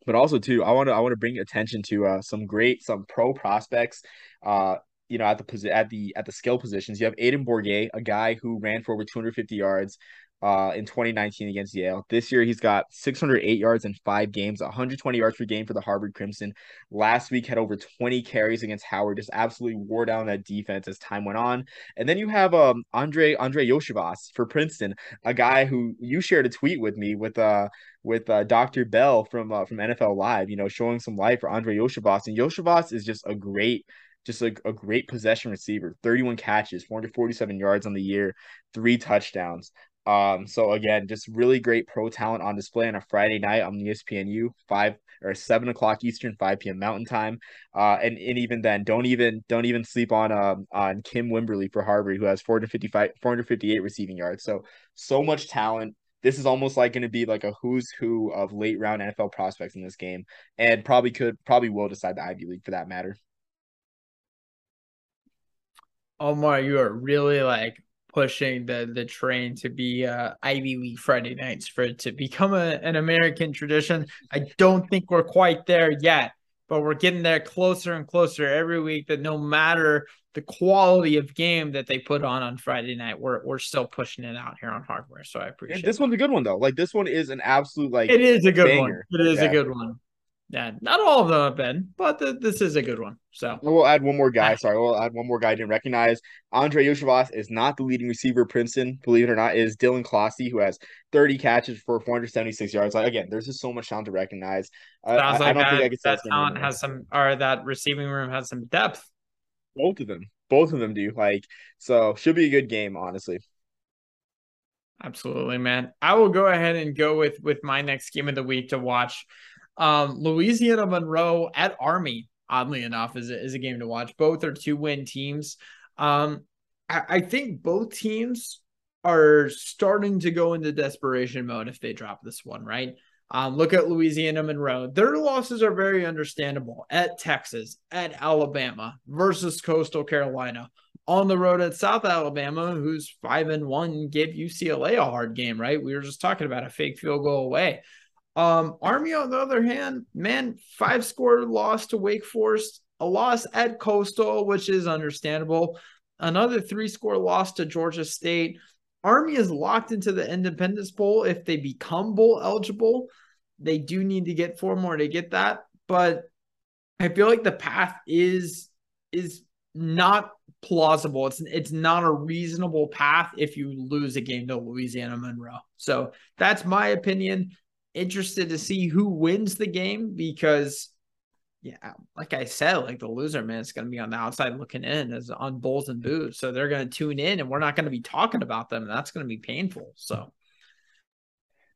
But also too, I want to I want to bring attention to uh, some great some pro prospects. Uh, you know, at the at the at the skill positions, you have Aiden Borguet, a guy who ran for over 250 yards uh, in 2019 against Yale. This year, he's got 608 yards in five games, 120 yards per game for the Harvard Crimson. Last week, had over 20 carries against Howard, just absolutely wore down that defense as time went on. And then you have um, Andre Andre Iosivas for Princeton, a guy who you shared a tweet with me with uh with uh, Dr. Bell from uh, from NFL Live, you know, showing some life for Andre Iosivas. And Iosivas is just a great just a, a great possession receiver 31 catches 447 yards on the year three touchdowns um, so again, just really great pro talent on display on a Friday night on the ESPNU, five or seven o'clock Eastern, five p.m. Mountain Time. Uh, and and even then, don't even don't even sleep on um on Kym Wimberly for Harvard, who has 455 458 receiving yards. So so much talent. This is almost like going to be like a who's who of late round NFL prospects in this game, and probably could probably will decide the Ivy League for that matter. Omar, you are really like pushing the the train to be uh, Ivy League Friday nights for it to become a, an American tradition. I don't think we're quite there yet, but we're getting there closer and closer every week. That no matter the quality of game that they put on on Friday night, we're we're still pushing it out here on hardware. So I appreciate. this one's a good one though. Like this one is an absolute like. It is a good banger. one. It is yeah. a good one. Yeah, not all of them have been, but the, this is a good one. So we'll add one more guy. Ah. Sorry, we'll add one more guy I didn't recognize. Andre Iosivas is not the leading receiver. Princeton, believe it or not, is Dylan Classi, who has 30 catches for 476 yards. Like again, there's just so much talent to recognize. Sounds I, like I don't that, think I could that talent has some, or that receiving room has some depth. Both of them, both of them do. Like so, should be a good game, honestly. Absolutely, man. I will go ahead and go with with my next game of the week to watch. Um, Louisiana Monroe at Army, oddly enough, is a, is a game to watch. Both are two win teams. Um, I, I think both teams are starting to go into desperation mode if they drop this one, right? Um, look at Louisiana Monroe. Their losses are very understandable at Texas, at Alabama versus Coastal Carolina. On the road at South Alabama, who's five and one, gave UCLA a hard game, right? We were just talking about a fake field goal away. Um, Army, on the other hand, man, five score loss to Wake Forest, a loss at Coastal, which is understandable, another three score loss to Georgia State. Army is locked into the Independence Bowl if they become bowl eligible. They do need to get four more to get that, but I feel like the path is is not plausible. It's it's not a reasonable path if you lose a game to Louisiana Monroe. So that's my opinion interested to see who wins the game because yeah, like I said, like the loser man is going to be on the outside looking in as on bulls and booze. So they're going to tune in and we're not going to be talking about them. And that's going to be painful. So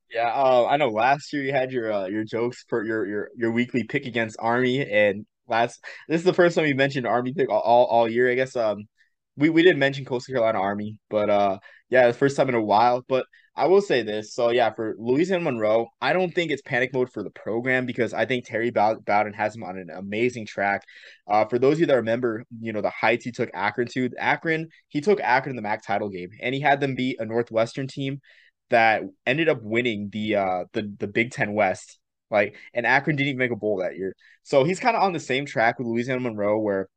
yeah, uh, I know last year you had your uh, your jokes for your your your weekly pick against Army and last this is the first time you mentioned Army pick all, all, all year. I guess um we, we didn't mention Coastal Carolina Army, but uh yeah, the first time in a while. But I will say this. So yeah, for Louisiana Monroe, I don't think it's panic mode for the program because I think Terry Bowden has him on an amazing track. Uh, for those of you that remember, you know the heights he took Akron to. Akron, he took Akron in the MAC title game, and he had them beat a Northwestern team that ended up winning the uh the the Big Ten West. Like, and Akron didn't even make a bowl that year. So he's kind of on the same track with Louisiana Monroe, where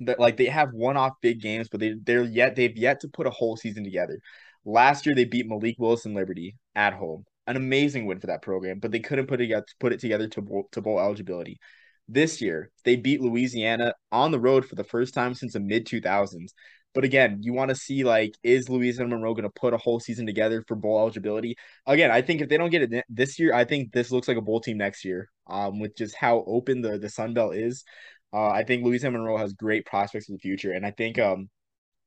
that like they have one-off big games, but they they're yet they've yet to put a whole season together. Last year they beat Malik Willis and Liberty at home. An amazing win for that program, but they couldn't put it put it together to bowl, to bowl eligibility. This year, they beat Louisiana on the road for the first time since the mid 2000s. But again, you want to see like, is Louisiana Monroe going to put a whole season together for bowl eligibility? Again, I think if they don't get it this year, I think this looks like a bowl team next year. Um, with just how open the the Sun Belt is, uh, I think Louisiana Monroe has great prospects for the future, and I think um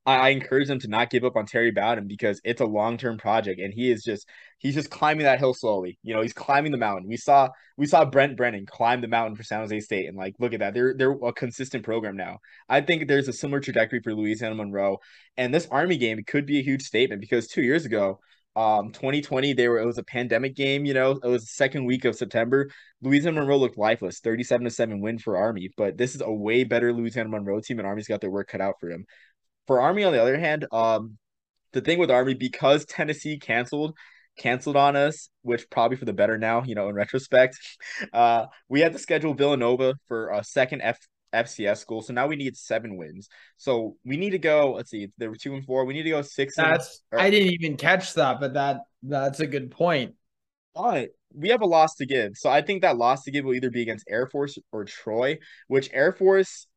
I, encourage them to not give up on Terry Bowden because it's a long term project, and he is just he's just climbing that hill slowly. You know, he's climbing the mountain. We saw we saw Brent Brennan climb the mountain for San Jose State, and like look at that, they're they're a consistent program now. I think there's a similar trajectory for Louisiana Monroe, and this Army game could be a huge statement because two years ago. Um, 2020, they were it was a pandemic game, you know, it was the second week of September. Louisiana Monroe looked lifeless, 37 to 7 win for Army, but this is a way better Louisiana Monroe team, and Army's got their work cut out for them. For Army, on the other hand, um, the thing with Army because Tennessee canceled canceled on us, which probably for the better now, you know, in retrospect. Uh, we had to schedule Villanova for a second F FCS school, so now we need seven wins. So we need to go. Let's see, there were two and four. We need to go six. That's and, or, I didn't even catch that, but that that's a good point. Right. We have a loss to give. So I think that loss to give will either be against Air Force or Troy, which Air Force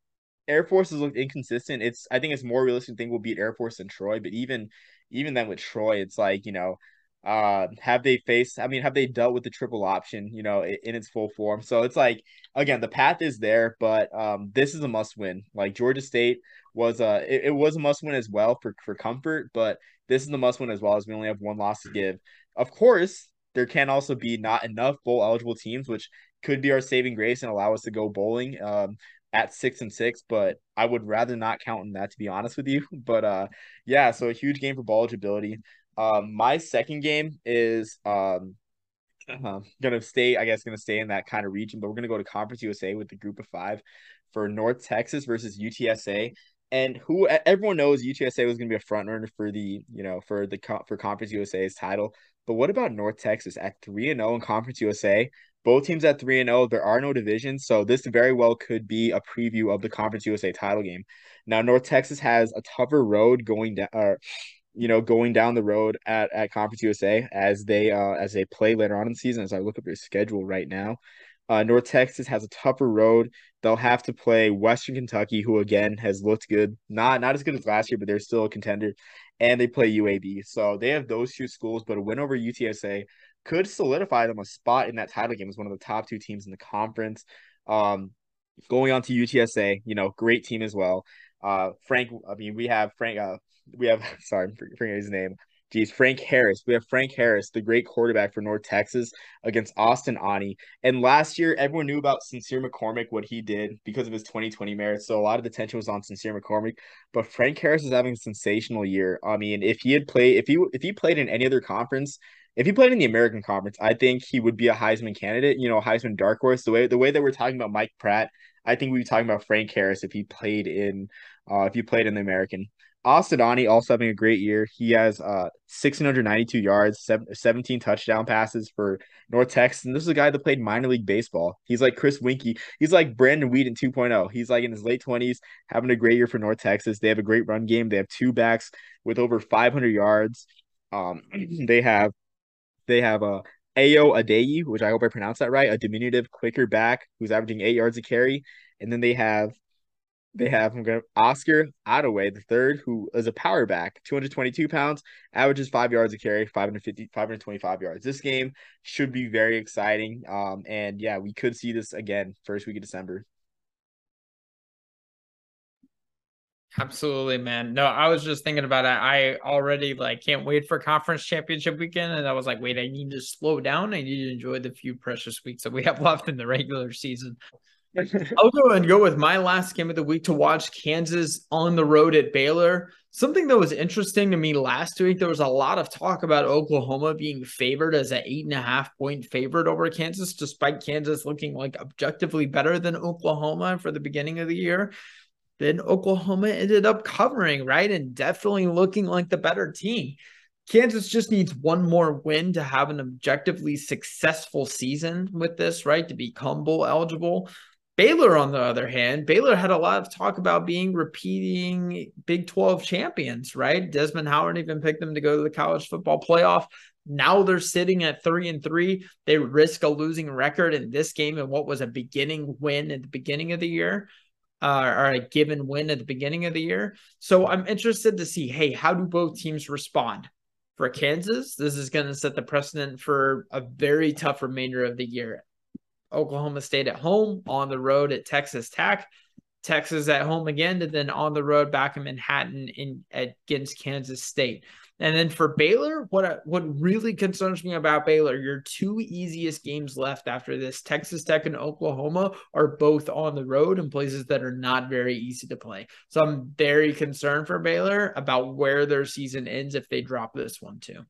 Air Force has looked inconsistent. It's I think it's more realistic to think we'll beat Air Force than Troy, but even even then with Troy, it's like you know, uh, have they faced? I mean, have they dealt with the triple option? You know, in, in its full form. So it's like again, the path is there, but um, this is a must win. Like Georgia State was a it, it was a must win as well for for comfort, but this is the must win as well as we only have one loss to give. Of course, there can also be not enough bowl eligible teams, which could be our saving grace and allow us to go bowling. Um, at six and six, but I would rather not count on that to be honest with you. But uh, yeah, so a huge game for ball eligibility. Um, my second game is um, uh, gonna stay, I guess, gonna stay in that kind of region, but we're gonna go to Conference USA with the group of five for North Texas versus UTSA. And who everyone knows UTSA was gonna be a front runner for the you know for the for Conference USA's title. But what about North Texas at three and zero oh in Conference USA? Both teams at 3 and 0. There are no divisions, so this very well could be a preview of the Conference USA title game. Now, North Texas has a tougher road going down or you know, going down the road at, at Conference USA as they uh as they play later on in the season. As I look at their schedule right now, uh, North Texas has a tougher road. They'll have to play Western Kentucky, who again has looked good, not not as good as last year, but they're still a contender. And they play UAB, so they have those two schools. But a win over UTSA could solidify them a spot in that title game as one of the top two teams in the conference. Um, going on to UTSA, you know, great team as well. Uh, Frank, I mean, we have Frank, uh, we have, sorry, I'm forgetting his name. Geez, Frank Harris. We have Frank Harris, the great quarterback for North Texas against Austin Aune. And last year, everyone knew about Sincere McCormick, what he did because of his 2020 merits. So a lot of the attention was on Sincere McCormick. But Frank Harris is having a sensational year. I mean, if he had played, if he if he played in any other conference, if he played in the American Conference, I think he would be a Heisman candidate. You know, Heisman dark horse. The way the way that we're talking about Mike Pratt, I think we'd be talking about Frank Harris if he played in, uh, if he played in the American. Austin also having a great year. He has uh 1692 yards, 17 touchdown passes for North Texas. And this is a guy that played minor league baseball. He's like Chris Weinke. He's like Brandon Weeden 2.0. He's like in his late 20s, having a great year for North Texas. They have a great run game. They have two backs with over 500 yards. Um, they have they have a Ayo Adeyi, which I hope I pronounced that right, a diminutive quicker back who's averaging eight yards a carry. And then they have they have Oscar Adaway, the third, who is a power back, 222 pounds, averages five yards a carry, 550, 525 yards. This game should be very exciting. Um, and yeah, we could see this again first week of December. Absolutely, man. No, I was just thinking about it. I already like can't wait for conference championship weekend. And I was like, wait, I need to slow down. I need to enjoy the few precious weeks that we have left in the regular season. I'll go and go with my last game of the week to watch Kansas on the road at Baylor. Something that was interesting to me last week, there was a lot of talk about Oklahoma being favored as an eight and a half point favorite over Kansas, despite Kansas looking like objectively better than Oklahoma for the beginning of the year then Oklahoma ended up covering, right? And definitely looking like the better team. Kansas just needs one more win to have an objectively successful season with this, right? To become bowl eligible. Baylor, on the other hand, Baylor had a lot of talk about being repeating Big 12 champions, right? Desmond Howard even picked them to go to the college football playoff. Now they're sitting at three and three. They risk a losing record in this game and what was a beginning win at the beginning of the year, uh, or a given win at the beginning of the year. So I'm interested to see, hey, how do both teams respond? For Kansas, this is going to set the precedent for a very tough remainder of the year. Oklahoma State at home, on the road at Texas Tech, Texas at home again, and then on the road back in Manhattan in against Kansas State. And then for Baylor, what what really concerns me about Baylor, your two easiest games left after this, Texas Tech and Oklahoma, are both on the road in places that are not very easy to play. So I'm very concerned for Baylor about where their season ends if they drop this one too.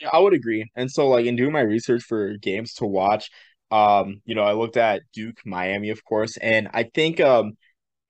Yeah, I would agree. And so, like, in doing my research for games to watch, um, you know, I looked at Duke, Miami, of course, and I think, um,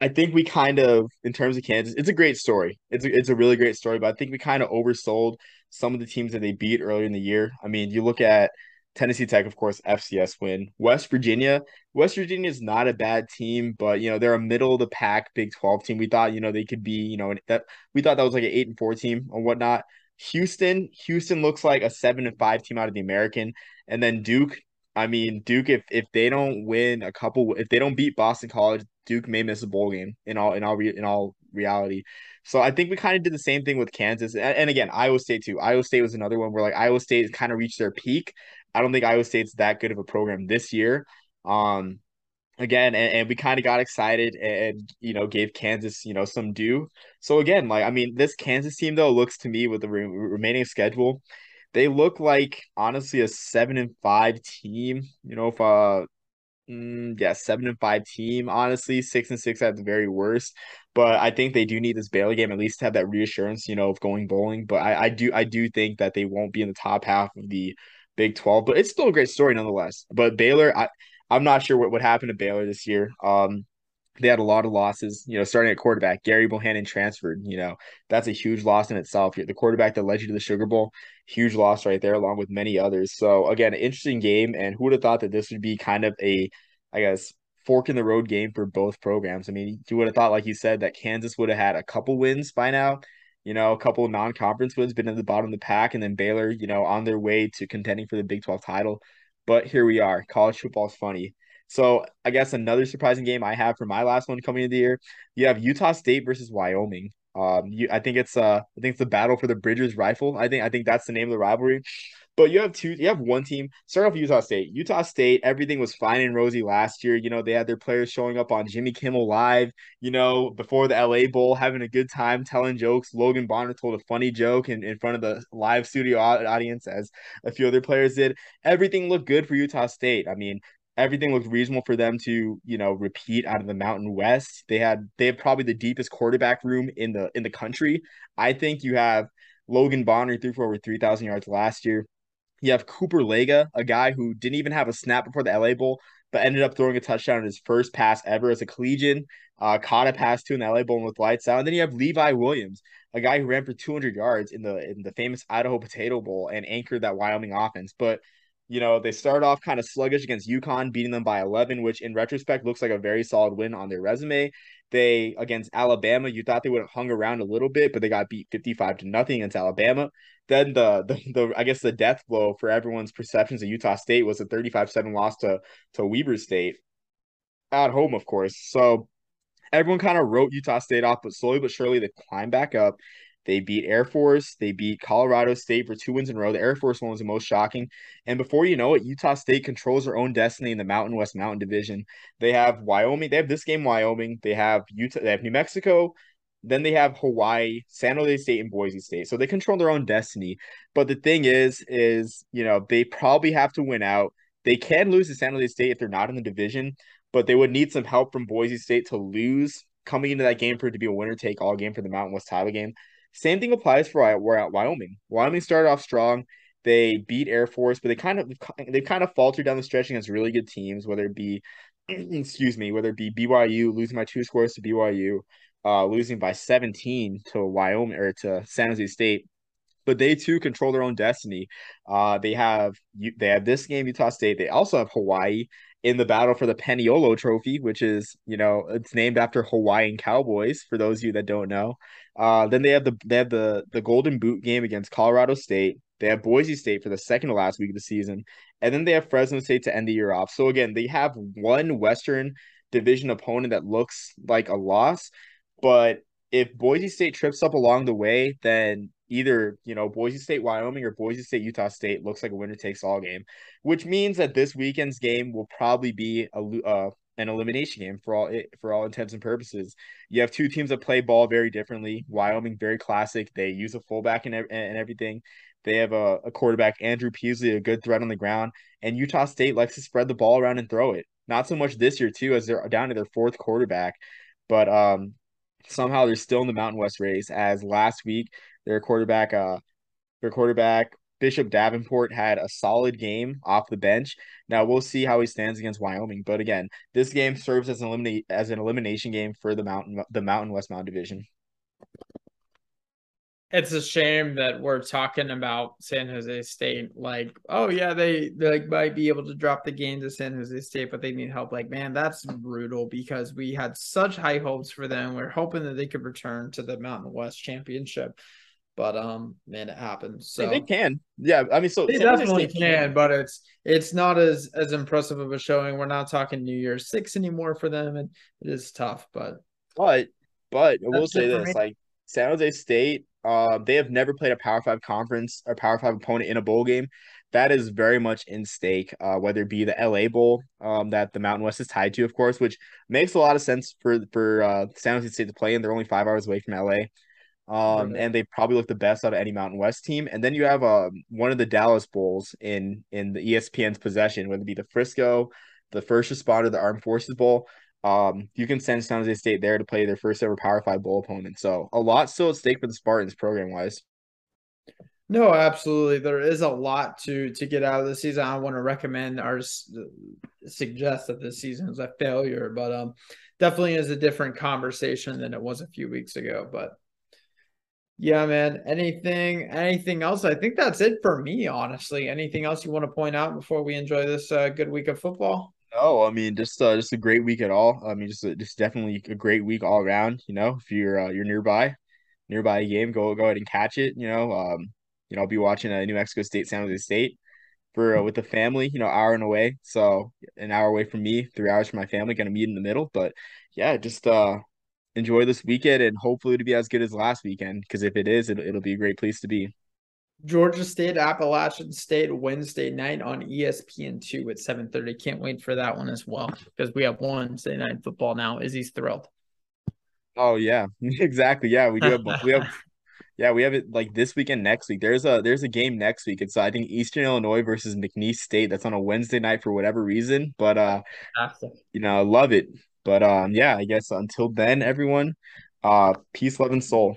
I think we kind of, in terms of Kansas, it's a great story. It's a, it's a really great story, but I think we kind of oversold some of the teams that they beat earlier in the year. I mean, you look at Tennessee Tech, of course, FCS win. West Virginia, West Virginia is not a bad team, but you know they're a middle of the pack Big Twelve team. We thought you know they could be you know that we thought that was like an eight and four team or whatnot. Houston, Houston looks like a seven and five team out of the American, and then Duke. I mean, Duke. If if they don't win a couple, if they don't beat Boston College, Duke may miss a bowl game. In all in all re, in all reality, so I think we kind of did the same thing with Kansas, and, and again Iowa State too. Iowa State was another one where like Iowa State kind of reached their peak. I don't think Iowa State's that good of a program this year. Um, again and, and we kind of got excited and you know gave kansas you know some due. So again like i mean this kansas team though looks to me with the re- remaining schedule they look like honestly a seven and five team you know if uh mm, yeah seven and five team honestly six and six at the very worst. But i think they do need this baylor game at least to have that reassurance you know of going bowling. But i i do i do think that they won't be in the top half of the big 12 but it's still a great story nonetheless. But baylor i I'm not sure what would happen to Baylor this year. Um, they had a lot of losses, you know, starting at quarterback. Gary Bohanon transferred, you know, that's a huge loss in itself. The quarterback that led you to the Sugar Bowl, huge loss right there, along with many others. So, again, interesting game. And who would have thought that this would be kind of a, I guess, fork in the road game for both programs? I mean, you would have thought, like you said, that Kansas would have had a couple wins by now, you know, a couple non conference wins, been at the bottom of the pack, and then Baylor, you know, on their way to contending for the Big 12 title. But here we are. College football is funny. So I guess another surprising game I have for my last one coming into the year, you have Utah State versus Wyoming. Um, you, I think it's uh, I think it's the battle for the Bridger's rifle. I think I think that's the name of the rivalry. But you have two, you have one team. Start off Utah State. Utah State, everything was fine and rosy last year. You know, they had their players showing up on Jimmy Kimmel Live, you know, before the LA Bowl, having a good time, telling jokes. Logan Bonner told a funny joke in, in front of the live studio audience, as a few other players did. Everything looked good for Utah State. I mean, everything looked reasonable for them to you know repeat out of the mountain west they had they have probably the deepest quarterback room in the in the country i think you have logan bonner threw for over 3000 yards last year you have Cooper Lega, a guy who didn't even have a snap before the LA Bowl, but ended up throwing a touchdown in his first pass ever as a collegian. Uh, caught a pass to in the LA Bowl with lights out. And then you have Levi Williams, a guy who ran for 200 yards in the in the famous Idaho Potato Bowl and anchored that Wyoming offense. But you know, they started off kind of sluggish against UConn, beating them by 11, which in retrospect looks like a very solid win on their resume. They against Alabama, you thought they would have hung around a little bit, but they got beat 55 to nothing against Alabama. Then the, the the I guess the death blow for everyone's perceptions of Utah State was a 35-7 loss to to Weber State at home, of course. So everyone kind of wrote Utah State off, but slowly but surely they climbed back up. They beat Air Force. They beat Colorado State for two wins in a row. The Air Force one was the most shocking. And before you know it, Utah State controls their own destiny in the Mountain West Mountain Division. They have Wyoming. They have this game, Wyoming. They have Utah. They have New Mexico. Then they have Hawaii, San Jose State, and Boise State. So they control their own destiny. But the thing is, is you know they probably have to win out. They can lose to San Jose State if they're not in the division, but they would need some help from Boise State to lose coming into that game for it to be a winner take all game for the Mountain West title game. Same thing applies for Wyoming. Wyoming started off strong. They beat Air Force, but they kind of they've kind of faltered down the stretch against really good teams, whether it be excuse me, whether it be BYU losing by two scores to BYU, uh, losing by 17 to Wyoming or to San Jose State. but they too control their own destiny. Uh, they have they have this game Utah State. They also have Hawaii in the battle for the Paniolo Trophy, which is you know it's named after Hawaiian Cowboys. For those of you that don't know, uh, then they have the they have the the Golden Boot game against Colorado State. They have Boise State for the second to last week of the season, and then they have Fresno State to end the year off. So again, they have one Western Division opponent that looks like a loss, but if Boise State trips up along the way, then either you know Boise State, Wyoming, or Boise State, Utah State looks like a winner takes all game, which means that this weekend's game will probably be a uh, an elimination game for all for all intents and purposes. You have two teams that play ball very differently. Wyoming very classic. They use a fullback and and everything. They have a, a quarterback Andrew Peasley, a good threat on the ground, and Utah State likes to spread the ball around and throw it. Not so much this year too, as they're down to their fourth quarterback, but um, somehow they're still in the Mountain West race. As last week their quarterback, uh, their quarterback Bishop Davenport had a solid game off the bench. Now we'll see how he stands against Wyoming. But again, this game serves as an eliminate as an elimination game for the mountain the Mountain West Mountain Division. It's a shame that we're talking about San Jose State. Like, oh yeah, they, they like might be able to drop the game to San Jose State, but they need help. Like, man, that's brutal because we had such high hopes for them. We we're hoping that they could return to the Mountain West Championship but um, man, it happens. So they can, yeah. I mean, so they definitely can, can, but it's it's not as as impressive of a showing. We're not talking New Year's Six anymore for them, and it is tough. But but but I will say this: like San Jose State, uh, they have never played a Power Five conference or Power Five opponent in a bowl game. That is very much in stake, uh, whether it be the LA Bowl um, that the Mountain West is tied to, of course, which makes a lot of sense for for uh, San Jose State to play in. They're only five hours away from LA. Um, and they probably look the best out of any Mountain West team. And then you have uh, one of the Dallas Bowls in in the ESPN's possession, whether it be the Frisco, the First Responder, the Armed Forces Bowl. Um, you can send San Jose State there to play their first ever Power Five Bowl opponent. So a lot still at stake for the Spartans program wise. No, absolutely. There is a lot to to get out of the season. I want to recommend or suggest that this season is a failure, but um, definitely is a different conversation than it was a few weeks ago. But yeah, man. Anything, anything else? I think that's it for me, honestly. Anything else you want to point out before we enjoy this uh, good week of football? No, I mean just uh, just a great week at all. I mean just just definitely a great week all around. You know, if you're uh, you're nearby, nearby a game, go go ahead and catch it. You know, um, you know, I'll be watching a uh, New Mexico State San Jose State for uh, with the family. You know, hour and away, so an hour away from me, three hours from my family. Gonna meet in the middle, but yeah, just uh enjoy this weekend and hopefully to be as good as last weekend. Because if it is, it, it'll be a great place to be. Georgia State, Appalachian State, Wednesday night on ESPN two at seven thirty. Can't wait for that one as well because we have Wednesday night football now. Izzy's thrilled. Oh yeah, exactly. Yeah, we do have we have yeah we have it like this weekend next week. There's a there's a game next week. It's I think Eastern Illinois versus McNeese State. That's on a Wednesday night for whatever reason, but uh, you know, I love it. But um, yeah, I guess until then, everyone, uh, peace, love, and soul.